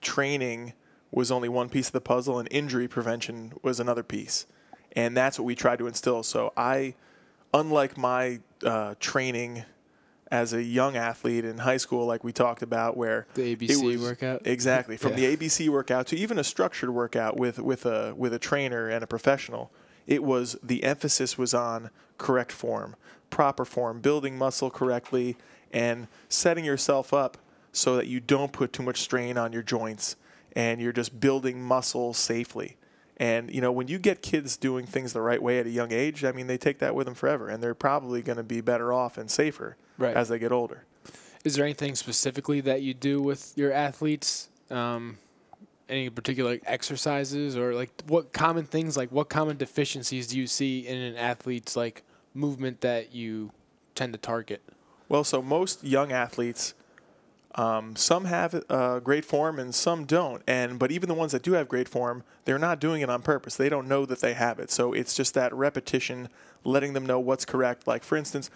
training was only one piece of the puzzle, and injury prevention was another piece, and that's what we tried to instill. So I, unlike my uh, training as a young athlete in high school, like we talked about, where The ABC was- workout? exactly from Yeah. the ABC workout to even a structured workout with with a with a trainer and a professional. It was the emphasis was on correct form, proper form, building muscle correctly, and setting yourself up so that you don't put too much strain on your joints and you're just building muscle safely. And you know, when you get kids doing things the right way at a young age, I mean, they take that with them forever, and they're probably going to be better off and safer Right. as they get older. Is there anything specifically that you do with your athletes? Um, any particular exercises or like what common things like what common deficiencies do you see in an athlete's like movement that you tend to target? Well, so most young athletes, um, some have uh, great form and some don't. And but even the ones that do have great form, they're not doing it on purpose. They don't know that they have it. So it's just that repetition, letting them know what's correct. Like for instance,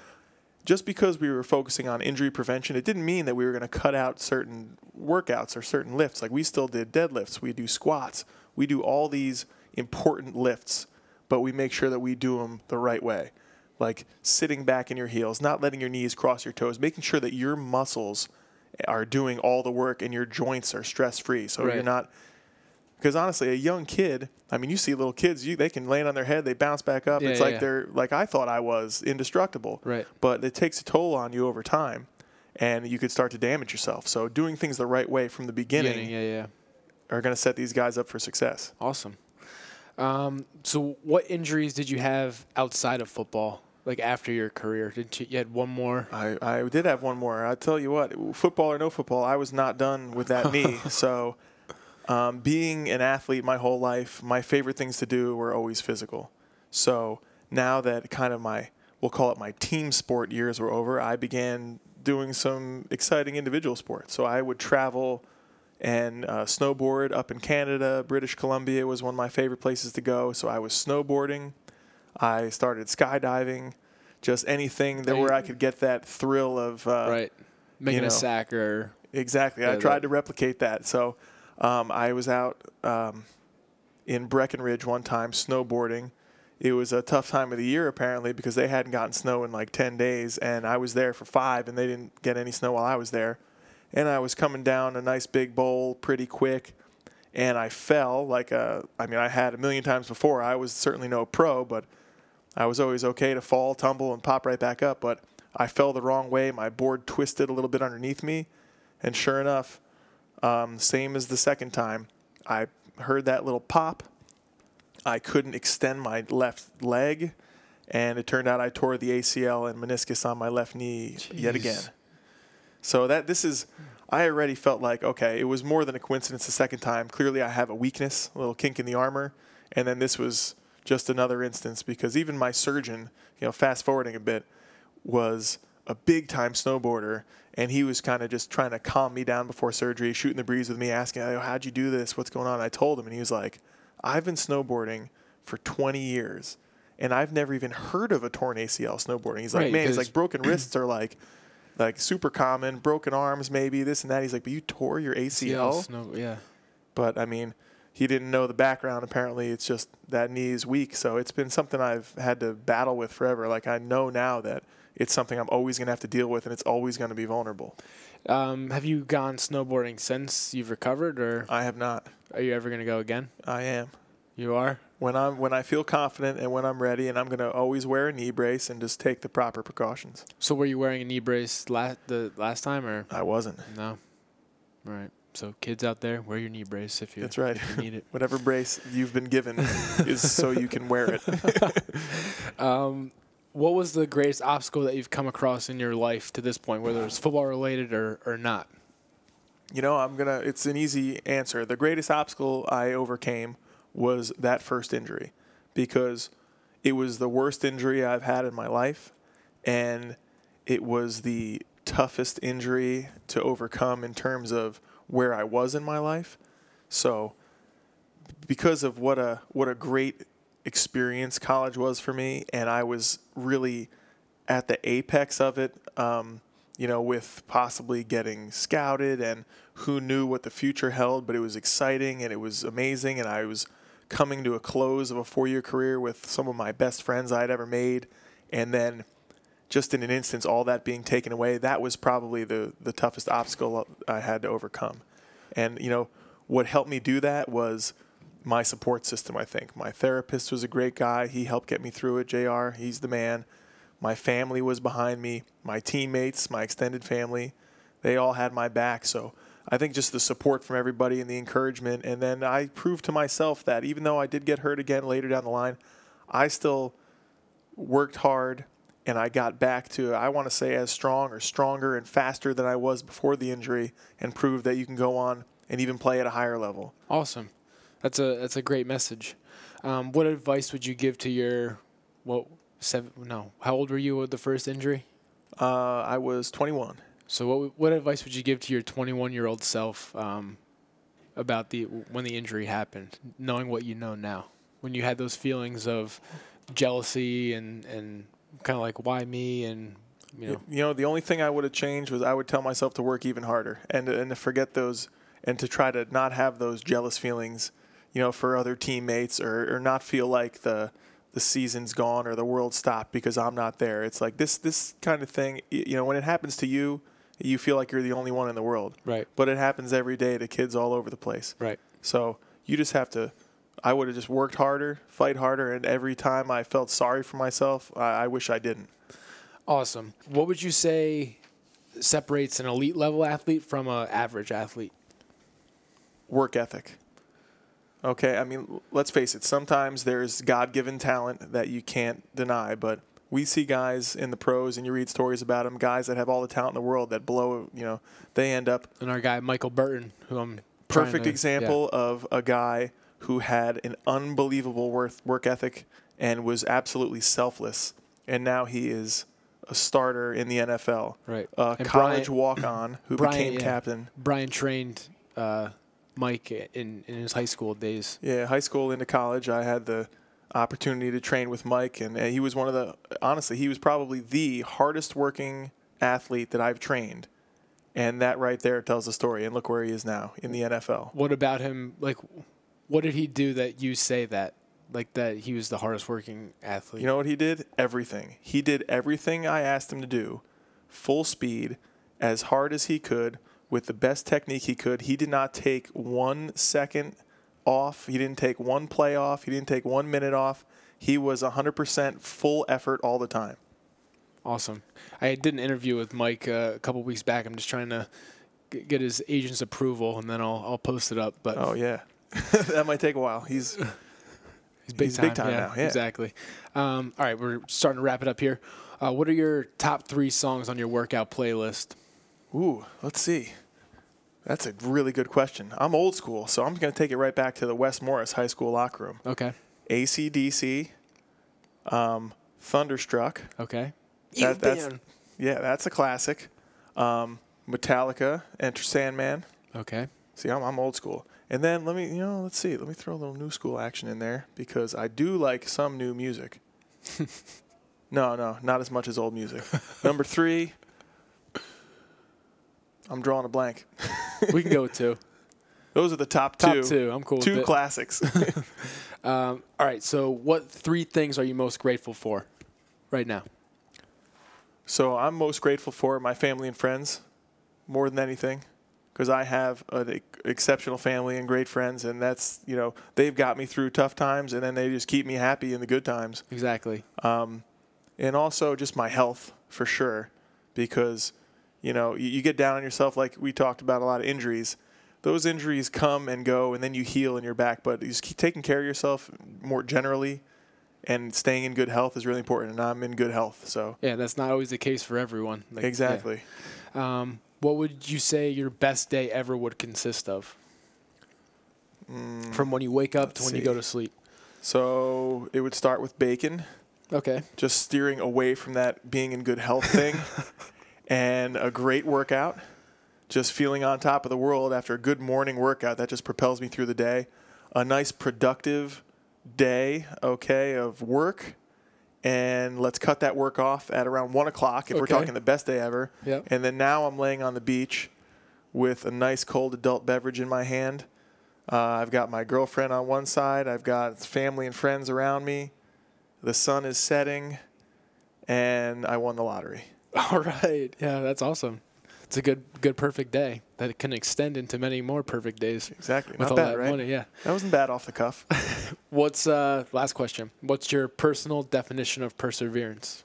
just because we were focusing on injury prevention, it didn't mean that we were going to cut out certain workouts or certain lifts. Like we still did deadlifts, we do squats, we do all these important lifts, but we make sure that we do them the right way. Like sitting back in your heels, not letting your knees cross your toes, making sure that your muscles are doing all the work and your joints are stress free. So you're not because honestly, a young kid, I mean, you see little kids, you they can land on their head, they bounce back up. Yeah, it's yeah, like yeah. they're like I thought I was indestructible. Right. But it takes a toll on you over time and you could start to damage yourself. So doing things the right way from the beginning yeah, yeah. are going to set these guys up for success. Awesome. Um, so what injuries did you have outside of football? Like after your career, did you, you had one more? I, I did have one more. I tell you what, football or no football, I was not done with that knee. So, um, being an athlete my whole life, my favorite things to do were always physical. So now that kind of my, we'll call it my team sport years were over, I began doing some exciting individual sports. So I would travel and uh, snowboard up in Canada. British Columbia was one of my favorite places to go. So I was snowboarding. I started skydiving. Just anything that where I could get that thrill of uh, right. Making know, a sack or Exactly. I tried that- to replicate that. So um, I was out um, in Breckenridge one time snowboarding. It was a tough time of the year apparently because they hadn't gotten snow in like 10 days, and I was there for five, and they didn't get any snow while I was there. And I was coming down a nice big bowl pretty quick, and I fell like a. I mean, I had a million times before. I was certainly no pro, but I was always okay to fall, tumble, and pop right back up. But I fell the wrong way. My board twisted a little bit underneath me, and sure enough, um, same as the second time, I heard that little pop. I couldn't extend my left leg, and it turned out I tore the ACL and meniscus on my left knee yet again. So that this is, I already felt like okay, it was more than a coincidence the second time. Clearly, I have a weakness, a little kink in the armor, and then this was just another instance because even my surgeon, you know, fast forwarding a bit, was a big time snowboarder, and he was kind of just trying to calm me down before surgery, shooting the breeze with me, asking, oh, "How'd you do this? What's going on?" I told him, and he was like, "I've been snowboarding for 20 years." And I've never even heard of a torn ACL snowboarding. He's like, Right, man, he's like broken wrists are like like super common, broken arms maybe, this and that. He's like, but you tore your ACL? Snow, yeah. But I mean, he didn't know the background. Apparently, it's just that knee is weak. So it's been something I've had to battle with forever. Like I know now that it's something I'm always going to have to deal with, and it's always going to be vulnerable. Um, have you gone snowboarding since you've recovered, or I have not. are you ever going to go again? I am. You are. When I'm when I feel confident and when I'm ready, and I'm going to always wear a knee brace and just take the proper precautions. So were you wearing a knee brace last the last time, or I wasn't. no? All right. So kids out there, wear your knee brace if you, That's right. you need it. Whatever brace you've been given is so you can wear it. Um, what was the greatest obstacle that you've come across in your life to this point, whether it's football related or, or not? You know, I'm gonna. It's an easy answer. The greatest obstacle I overcame was that first injury, because it was the worst injury I've had in my life, and it was the toughest injury to overcome in terms of where I was in my life. So, because of what a what a great experience college was for me, and I was really at the apex of it. Um, you know, with possibly getting scouted and who knew what the future held, but it was exciting and it was amazing. And I was coming to a close of a four year career with some of my best friends I had ever made. And then just in an instance, all that being taken away, that was probably the, the toughest obstacle I had to overcome. And, you know, what helped me do that was my support system, I think. My therapist was a great guy. He helped get me through it. JR, he's the man. My family was behind me. My teammates, my extended family, they all had my back. So I think just the support from everybody and the encouragement. And then I proved to myself that even though I did get hurt again later down the line, I still worked hard and I got back to, I want to say, as strong or stronger and faster than I was before the injury and proved that you can go on and even play at a higher level. Awesome. That's a that's a great message. Um, what advice would you give to your what seven? No, how old were you with the first injury? Uh, I was 21. So what what advice would you give to your 21 year old self um, about the when the injury happened, knowing what you know now, when you had those feelings of jealousy and and kind of like why me and you know You know, the only thing I would have changed was I would tell myself to work even harder and and to forget those and to try to not have those jealous feelings, you know, for other teammates or, or not feel like the the season's gone or the world stopped because I'm not there. It's like this this kind of thing, you know, when it happens to you, you feel like you're the only one in the world. right But it happens every day to kids all over the place. right So you just have to. I would have just worked harder, fight harder, and every time I felt sorry for myself, I, I wish I didn't. awesome. What would you say separates an elite level athlete from an average athlete? work ethic. Okay, I mean, let's face it, sometimes there's God given talent that you can't deny, but we see guys in the pros, and you read stories about them, guys that have all the talent in the world that blow, you know, they end up. And our guy Michael Burton, who I'm Perfect to- example of a guy who had an unbelievable work, work ethic and was absolutely selfless, and now he is a starter in the NFL. Right. A And college walk on who Brian, became yeah. captain. Brian trained uh, Mike in, in his high school days. Yeah, high school into college, I had the opportunity to train with Mike, and, and he was one of the honestly, he was probably the hardest working athlete that I've trained, and that right there tells the story. And look where he is now in the NFL. What about him? Like, what did he do that you say that? Like that he was the hardest working athlete. You know what he did? Everything. He did everything I asked him to do, full speed, as hard as he could, with the best technique he could. He did not take one second off. He didn't take one play off. He didn't take one minute off. He was 100% full effort all the time. Awesome. I did an interview with Mike uh, a couple weeks back. I'm just trying to get his agent's approval, and then I'll I'll post it up. But Oh yeah, that might take a while. He's He's big He's time, big time yeah, now, yeah. Exactly. Um, all right, we're starting to wrap it up here. Uh, what are your top three songs on your workout playlist? Ooh, let's see. That's a really good question. I'm old school, so I'm going to take it right back to the West Morris High School locker room. Okay. AC/DC, um, Thunderstruck. Okay. That- that's- Yeah, that's a classic. Um, Metallica, Enter Sandman. Okay. See, I'm, I'm old school. And then let me, you know, let's see. Let me throw a little new school action in there because I do like some new music. no, no, not as much as old music. Number three, I'm drawing a blank. we can go with two. Those are the top two. Top two. I'm cool with Two classics. Um, all right. So, what three things are you most grateful for right now? so I'm most grateful for my family and friends more than anything because I have an exceptional family and great friends, and that's you know they've got me through tough times, and then they just keep me happy in the good times. Exactly. um, and also just my health for sure, because you know you, you get down on yourself like we talked about a lot of injuries. Those injuries come and go, and then you heal and you're back. But you just keep taking care of yourself more generally, and staying in good health is really important. And I'm in good health, so Yeah, that's not always the case for everyone. Like, yeah. exactly. Um, what would you say your best day ever would consist of? From when you wake up to Mm, when you go to sleep. So it would start with bacon, Okay. just steering away from that being in good health thing, and a great workout. Just feeling on top of the world after a good morning workout that just propels me through the day. A nice productive day, okay, of work. And let's cut that work off at around one o'clock if we're talking the best day ever. Yep. And then now I'm laying on the beach with a nice cold adult beverage in my hand. Uh, I've got my girlfriend on one side. I've got family and friends around me. The sun is setting, and I won the lottery. All right. Yeah, that's awesome. It's a good, good, perfect day that can extend into many more perfect days Exactly. with Not all bad, that right? money. Yeah. That wasn't bad off the cuff. What's uh last question? What's your personal definition of perseverance?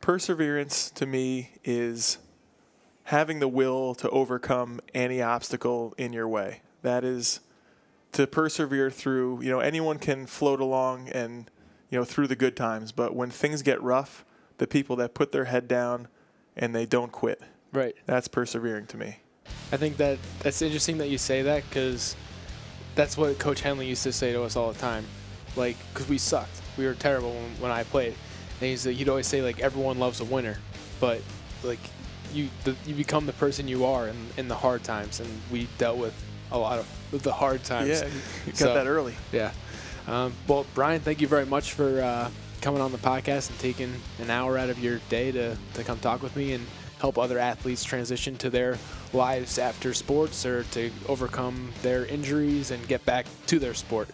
Perseverance to me is having the will to overcome any obstacle in your way. That is to persevere through, you know, anyone can float along and, you know, through the good times, but when things get rough, the people that put their head down and they don't quit, Right. that's persevering to me. I think that that's interesting that you say that because that's what Coach Hennelly used to say to us all the time. Like, because we sucked, we were terrible when, when I played. And he's, he'd always say like everyone loves a winner, but like you the, you become the person you are in, in the hard times, and we dealt with a lot of the hard times. Yeah, you got So- that early. Yeah. Um, well, Brian, thank you very much for uh, coming on the podcast and taking an hour out of your day to, to come talk with me and help other athletes transition to their lives after sports or to overcome their injuries and get back to their sport.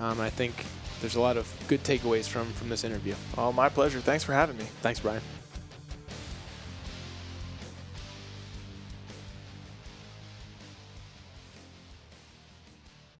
Um, I think there's a lot of good takeaways from, from this interview. Oh, my pleasure. Thanks for having me. Thanks, Brian.